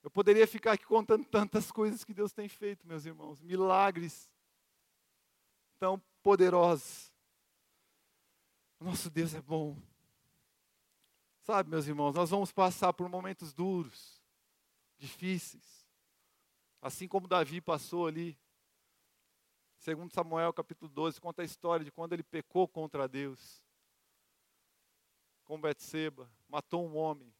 Eu poderia ficar aqui contando tantas coisas que Deus tem feito, meus irmãos, milagres tão poderosos. Nosso Deus é bom. Sabe, meus irmãos, nós vamos passar por momentos duros, difíceis. Assim como Davi passou ali. Segundo Samuel, capítulo 12, conta a história de quando ele pecou contra Deus. Com Betseba, matou um homem.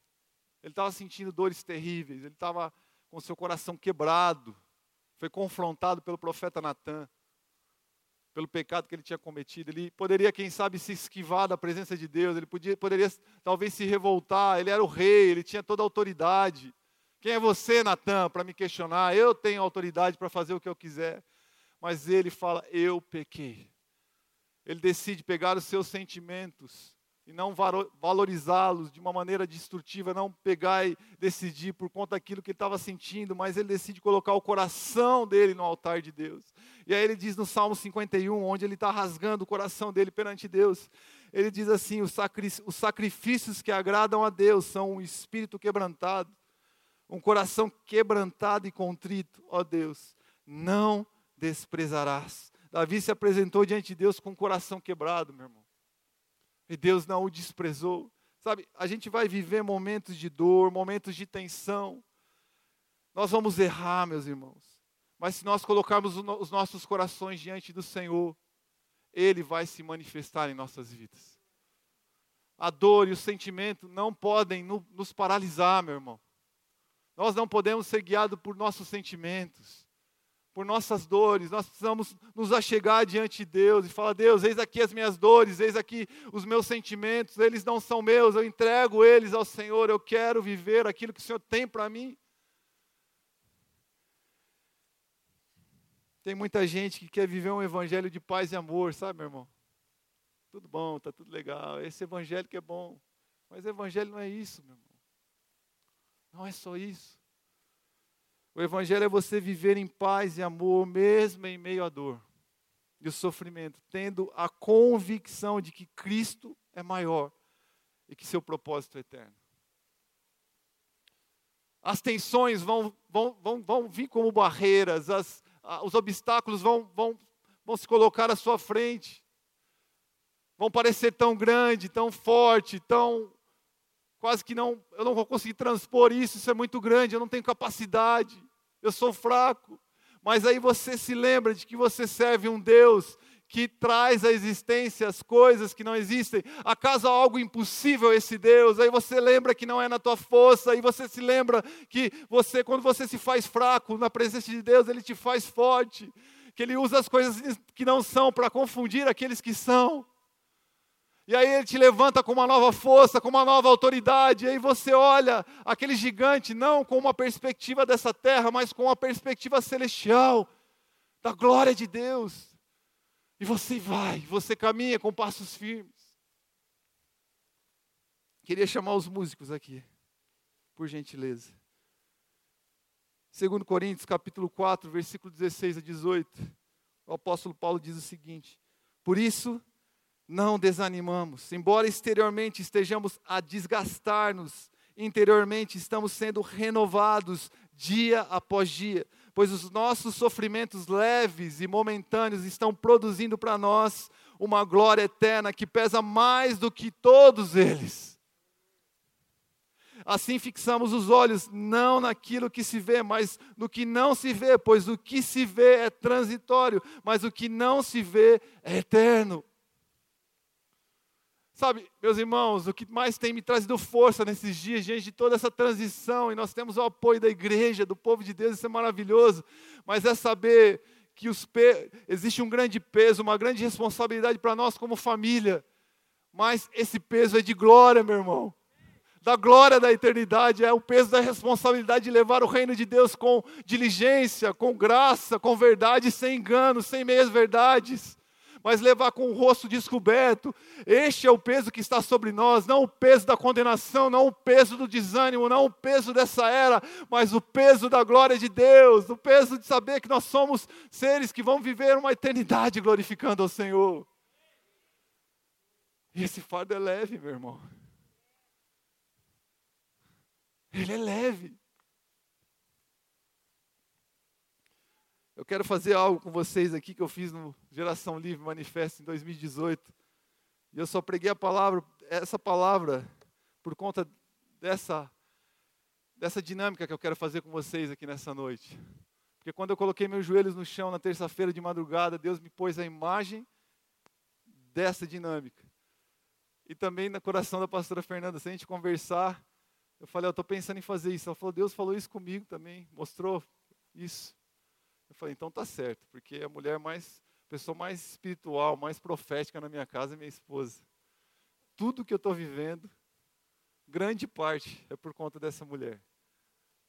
Ele estava sentindo dores terríveis, ele estava com seu coração quebrado. Foi confrontado pelo profeta Natan, pelo pecado que ele tinha cometido. Ele poderia, quem sabe, se esquivar da presença de Deus, ele podia, poderia talvez se revoltar. Ele era o rei, ele tinha toda a autoridade. Quem é você, Natan, para me questionar? Eu tenho autoridade para fazer o que eu quiser. Mas ele fala: Eu pequei. Ele decide pegar os seus sentimentos e não valorizá-los de uma maneira destrutiva, não pegar e decidir por conta daquilo que ele estava sentindo, mas ele decide colocar o coração dele no altar de Deus. E aí ele diz no Salmo 51, onde ele está rasgando o coração dele perante Deus, ele diz assim: os, sacrifícios que agradam a Deus são um espírito quebrantado, um coração quebrantado e contrito, ó Deus, não desprezarás. Davi se apresentou diante de Deus com o coração quebrado, meu irmão. E Deus não o desprezou. Sabe, a gente vai viver momentos de dor, momentos de tensão. Nós vamos errar, meus irmãos. Mas se nós colocarmos os nossos corações diante do Senhor, Ele vai se manifestar em nossas vidas. A dor e o sentimento não podem nos paralisar, meu irmão. Nós não podemos ser guiados por nossos sentimentos por nossas dores, nós precisamos nos achegar diante de Deus e falar: Deus, eis aqui as minhas dores, eis aqui os meus sentimentos, eles não são meus, eu entrego eles ao Senhor, eu quero viver aquilo que o Senhor tem para mim. Tem muita gente que quer viver um evangelho de paz e amor, sabe, meu irmão? Tudo bom, tá tudo legal, esse evangelho que é bom, mas evangelho não é isso, meu irmão. Não é só isso. O Evangelho é você viver em paz e amor, mesmo em meio à dor e o sofrimento, tendo a convicção de que Cristo é maior e que seu propósito é eterno. As tensões vão, vão, vão, vão vir como barreiras, as, os obstáculos vão, vão, vão se colocar à sua frente, vão parecer tão grande, tão forte, tão quase que não, eu não vou conseguir transpor isso, isso é muito grande, eu não tenho capacidade eu sou fraco. Mas aí você se lembra de que você serve um Deus que traz à existência as coisas que não existem. Acaso algo impossível esse Deus? Aí você lembra que não é na tua força, aí você se lembra que você, quando você se faz fraco na presença de Deus, Ele te faz forte, que Ele usa as coisas que não são para confundir aqueles que são. E aí ele te levanta com uma nova força, com uma nova autoridade. E aí você olha aquele gigante não com uma perspectiva dessa terra, mas com uma perspectiva celestial, da glória de Deus. E você vai, você caminha com passos firmes. Queria chamar os músicos aqui, por gentileza. 2 Coríntios capítulo 4, versículo 16 a 18. O apóstolo Paulo diz o seguinte: Por isso não desanimamos. Embora exteriormente estejamos a desgastar-nos, interiormente estamos sendo renovados dia após dia, pois os nossos sofrimentos leves e momentâneos estão produzindo para nós uma glória eterna que pesa mais do que todos eles. Assim fixamos os olhos não naquilo que se vê, mas no que não se vê, pois o que se vê é transitório, mas o que não se vê é eterno. Sabe, meus irmãos, o que mais tem me trazido força nesses dias, diante de toda essa transição, e nós temos o apoio da igreja, do povo de Deus, isso é maravilhoso, mas é saber que os existe um grande peso, uma grande responsabilidade para nós como família. mas esse peso é de glória, meu irmão. Da glória da eternidade, é o peso da responsabilidade de levar o reino de Deus com diligência, com graça, com verdade, sem engano, sem meias verdades mas levar com o rosto descoberto. Este é o peso que está sobre nós, não o peso da condenação, não o peso do desânimo, não o peso dessa era, mas o peso da glória de Deus, o peso de saber que nós somos seres que vão viver uma eternidade glorificando ao Senhor. E esse fardo é leve, meu irmão. Ele é leve. Eu quero fazer algo com vocês aqui que eu fiz no Geração Livre Manifesto em 2018. E eu só preguei a palavra, essa palavra, por conta dessa, dessa dinâmica que eu quero fazer com vocês aqui nessa noite. Porque quando eu coloquei meus joelhos no chão na terça-feira de madrugada, Deus me pôs a imagem dessa dinâmica. E também no coração da pastora Fernanda, se a gente conversar, eu falei, eu estou pensando em fazer isso. Ela falou, Deus falou isso comigo também, mostrou isso. Eu falei, então tá certo, porque a mulher mais, a pessoa mais espiritual, mais profética na minha casa é minha esposa. Tudo que eu estou vivendo, grande parte é por conta dessa mulher.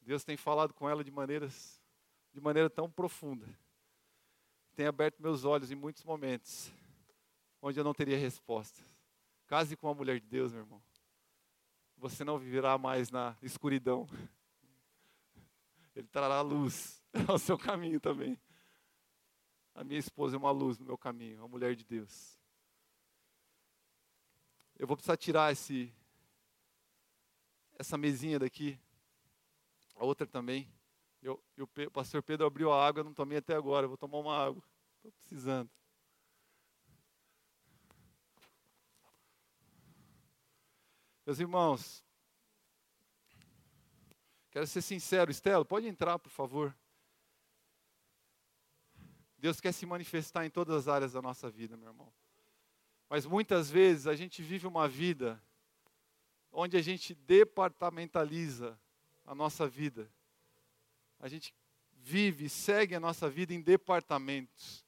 Deus tem falado com ela de maneiras, de maneira tão profunda. Tem aberto meus olhos em muitos momentos, onde eu não teria respostas. Case com uma mulher de Deus, meu irmão. Você não viverá mais na escuridão. Ele trará luz ao seu caminho também. A minha esposa é uma luz no meu caminho, uma mulher de Deus. Eu vou precisar tirar esse, essa mesinha daqui, a outra também. Eu, eu, o pastor Pedro abriu a água, eu não tomei até agora, eu vou tomar uma água. Estou precisando. Meus irmãos, quero ser sincero, Estela, pode entrar, por favor. Deus quer se manifestar em todas as áreas da nossa vida, meu irmão. Mas muitas vezes a gente vive uma vida onde a gente departamentaliza a nossa vida. A gente vive, segue a nossa vida em departamentos.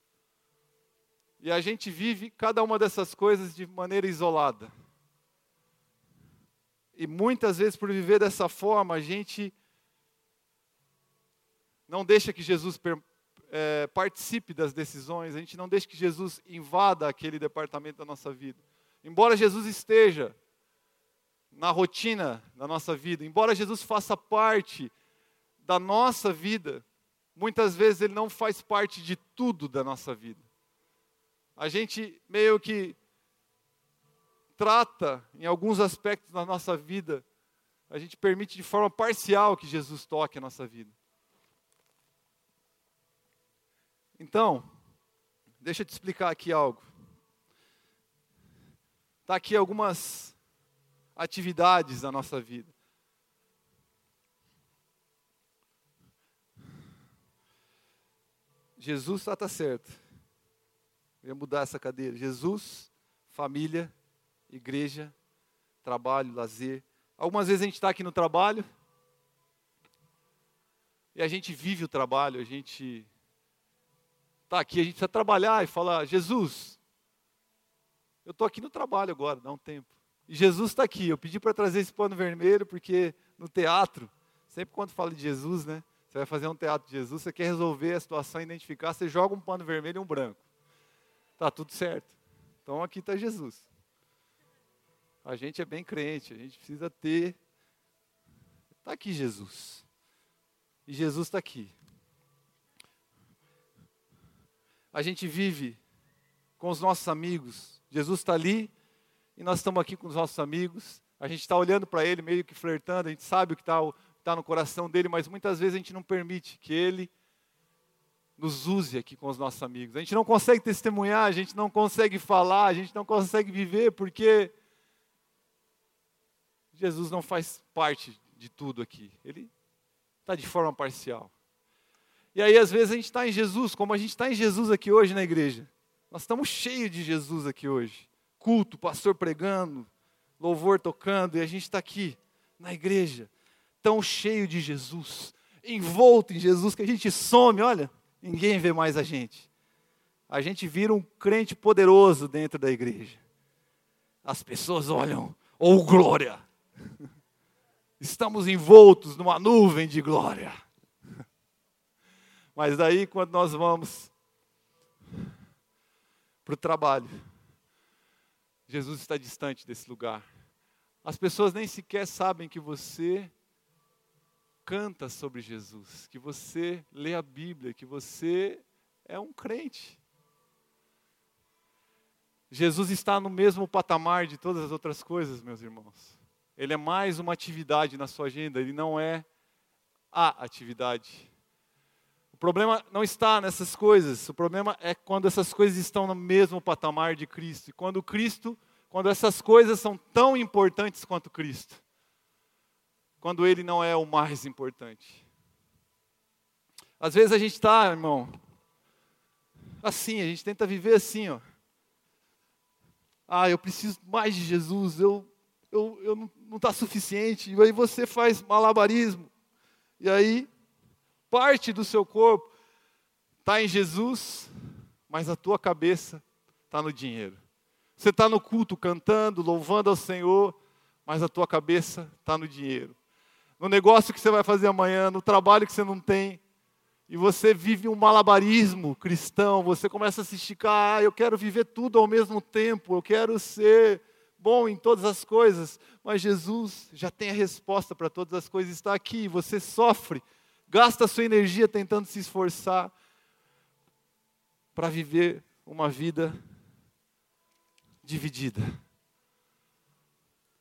E a gente vive cada uma dessas coisas de maneira isolada. E muitas vezes, por viver dessa forma, a gente não deixa que Jesus é, participe das decisões, a gente não deixe que Jesus invada aquele departamento da nossa vida. Embora Jesus esteja na rotina da nossa vida, embora Jesus faça parte da nossa vida, muitas vezes ele não faz parte de tudo da nossa vida. A gente meio que trata em alguns aspectos da nossa vida, a gente permite de forma parcial que Jesus toque a nossa vida. Então, deixa eu te explicar aqui algo. Está aqui algumas atividades da nossa vida. Jesus está tá certo. Eu ia mudar essa cadeira. Jesus, família, igreja, trabalho, lazer. Algumas vezes a gente está aqui no trabalho e a gente vive o trabalho, a gente está aqui, a gente precisa trabalhar e falar: Jesus, eu estou aqui no trabalho agora, dá um tempo. E Jesus está aqui. Eu pedi para trazer esse pano vermelho, porque no teatro, sempre quando fala de Jesus, né? Você vai fazer um teatro de Jesus, você quer resolver a situação, identificar, você joga um pano vermelho e um branco. Tá tudo certo. Então aqui está Jesus. A gente é bem crente, a gente precisa ter. Está aqui Jesus. E Jesus está aqui. A gente vive com os nossos amigos. Jesus está ali e nós estamos aqui com os nossos amigos. A gente está olhando para ele, meio que flertando, a gente sabe o que está tá no coração dele, mas muitas vezes a gente não permite que ele nos use aqui com os nossos amigos. A gente não consegue testemunhar, a gente não consegue falar, a gente não consegue viver, porque Jesus não faz parte de tudo aqui. Ele está de forma parcial. E aí, às vezes, a gente está em Jesus, como a gente está em Jesus aqui hoje na igreja. Nós estamos cheios de Jesus aqui hoje. Culto, pastor pregando, louvor tocando, e a gente está aqui na igreja, tão cheio de Jesus, envolto em Jesus, que a gente some, olha, ninguém vê mais a gente. A gente vira um crente poderoso dentro da igreja. as pessoas olham, ou oh, glória. Estamos envoltos numa nuvem de glória. Mas daí, quando nós vamos para o trabalho, Jesus está distante desse lugar. As pessoas nem sequer sabem que você canta sobre Jesus, que você lê a Bíblia, que você é um crente. Jesus está no mesmo patamar de todas as outras coisas, meus irmãos. Ele é mais uma atividade na sua agenda, ele não é a atividade. O problema não está nessas coisas, o problema é quando essas coisas estão no mesmo patamar de Cristo. E quando Cristo, quando essas coisas são tão importantes quanto Cristo. Quando ele não é o mais importante. Às vezes a gente está, irmão, assim, a gente tenta viver assim, ó. Ah, eu preciso mais de Jesus, eu, eu, eu não está suficiente. E aí você faz malabarismo. E aí, parte do seu corpo está em Jesus, mas a tua cabeça está no dinheiro. Você está no culto cantando, louvando ao Senhor, mas a tua cabeça está no dinheiro. No negócio que você vai fazer amanhã, no trabalho que você não tem, e você vive um malabarismo cristão, você começa a se esticar, ah, eu quero viver tudo ao mesmo tempo, eu quero ser bom em todas as coisas, mas Jesus já tem a resposta para todas as coisas, está aqui, você sofre, gasta sua energia tentando se esforçar para viver uma vida dividida.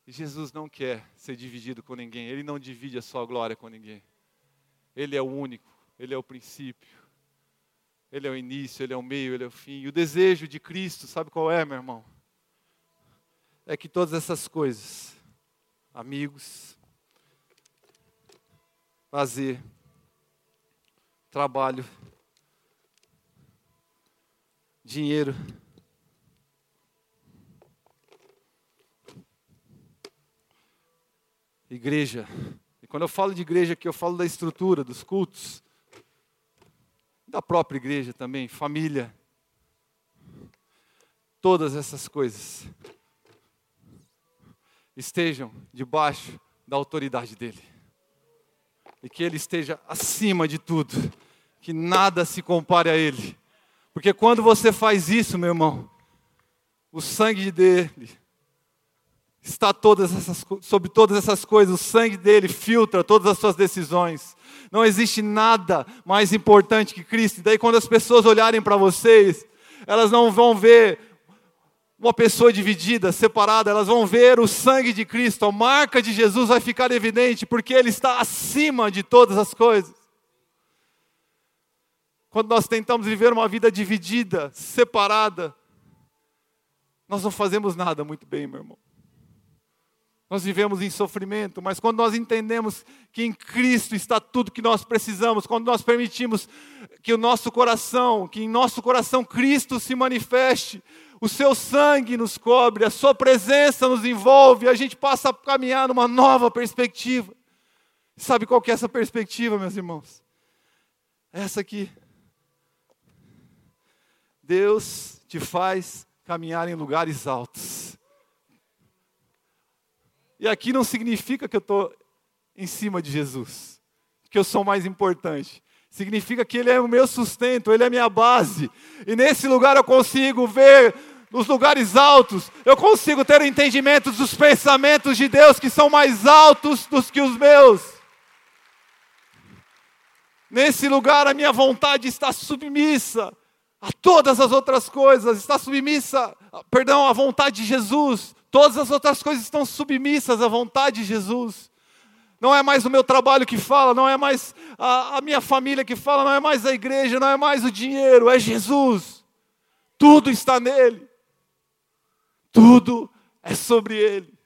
E Jesus não quer ser dividido com ninguém, Ele não divide a sua glória com ninguém. Ele é o único ele é o princípio, Ele é o início, Ele é o meio, Ele é o fim. E o desejo de Cristo, sabe qual é, meu irmão? É que todas essas coisas, amigos, fazer, trabalho, dinheiro, igreja. E quando eu falo de igreja aqui, eu falo da estrutura, dos cultos da própria igreja também, família. Todas essas coisas estejam debaixo da autoridade dele. E que ele esteja acima de tudo, que nada se compare a ele. Porque quando você faz isso, meu irmão, o sangue dele está todas essas, sobre todas essas coisas, o sangue dele filtra todas as suas decisões. Não existe nada mais importante que Cristo. E daí, quando as pessoas olharem para vocês, elas não vão ver uma pessoa dividida, separada, elas vão ver o sangue de Cristo, a marca de Jesus vai ficar evidente, porque Ele está acima de todas as coisas. Quando nós tentamos viver uma vida dividida, separada, nós não fazemos nada muito bem, meu irmão. Nós vivemos em sofrimento, mas quando nós entendemos que em Cristo está tudo que nós precisamos, quando nós permitimos que o nosso coração, que em nosso coração Cristo se manifeste, o seu sangue nos cobre, a sua presença nos envolve, a gente passa a caminhar numa nova perspectiva. Sabe qual que é essa perspectiva, meus irmãos? Essa aqui. Deus te faz caminhar em lugares altos. E aqui não significa que eu estou em cima de Jesus, que eu sou mais importante. Significa que Ele é o meu sustento, Ele é a minha base. E nesse lugar eu consigo ver nos lugares altos, eu consigo ter o entendimento dos pensamentos de Deus que são mais altos do que os meus. Nesse lugar a minha vontade está submissa a todas as outras coisas, está submissa, perdão, à vontade de Jesus. Todas as outras coisas estão submissas à vontade de Jesus. Não é mais o meu trabalho que fala, não é mais a, a minha família que fala, não é mais a igreja, não é mais o dinheiro, é Jesus. Tudo está nele. Tudo é sobre ele.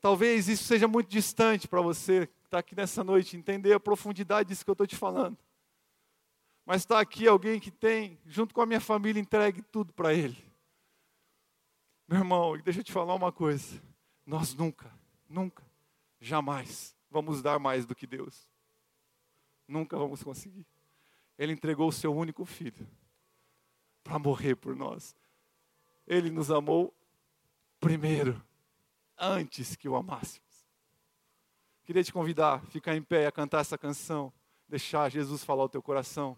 Talvez isso seja muito distante para você que está aqui nessa noite, entender a profundidade disso que eu estou te falando. Mas está aqui alguém que tem, junto com a minha família, entregue tudo para ele. Meu irmão, deixa eu te falar uma coisa. Nós nunca, nunca, jamais vamos dar mais do que Deus. Nunca vamos conseguir. Ele entregou o seu único filho para morrer por nós. Ele nos amou primeiro, antes que o amássemos. Queria te convidar a ficar em pé e a cantar essa canção, deixar Jesus falar o teu coração.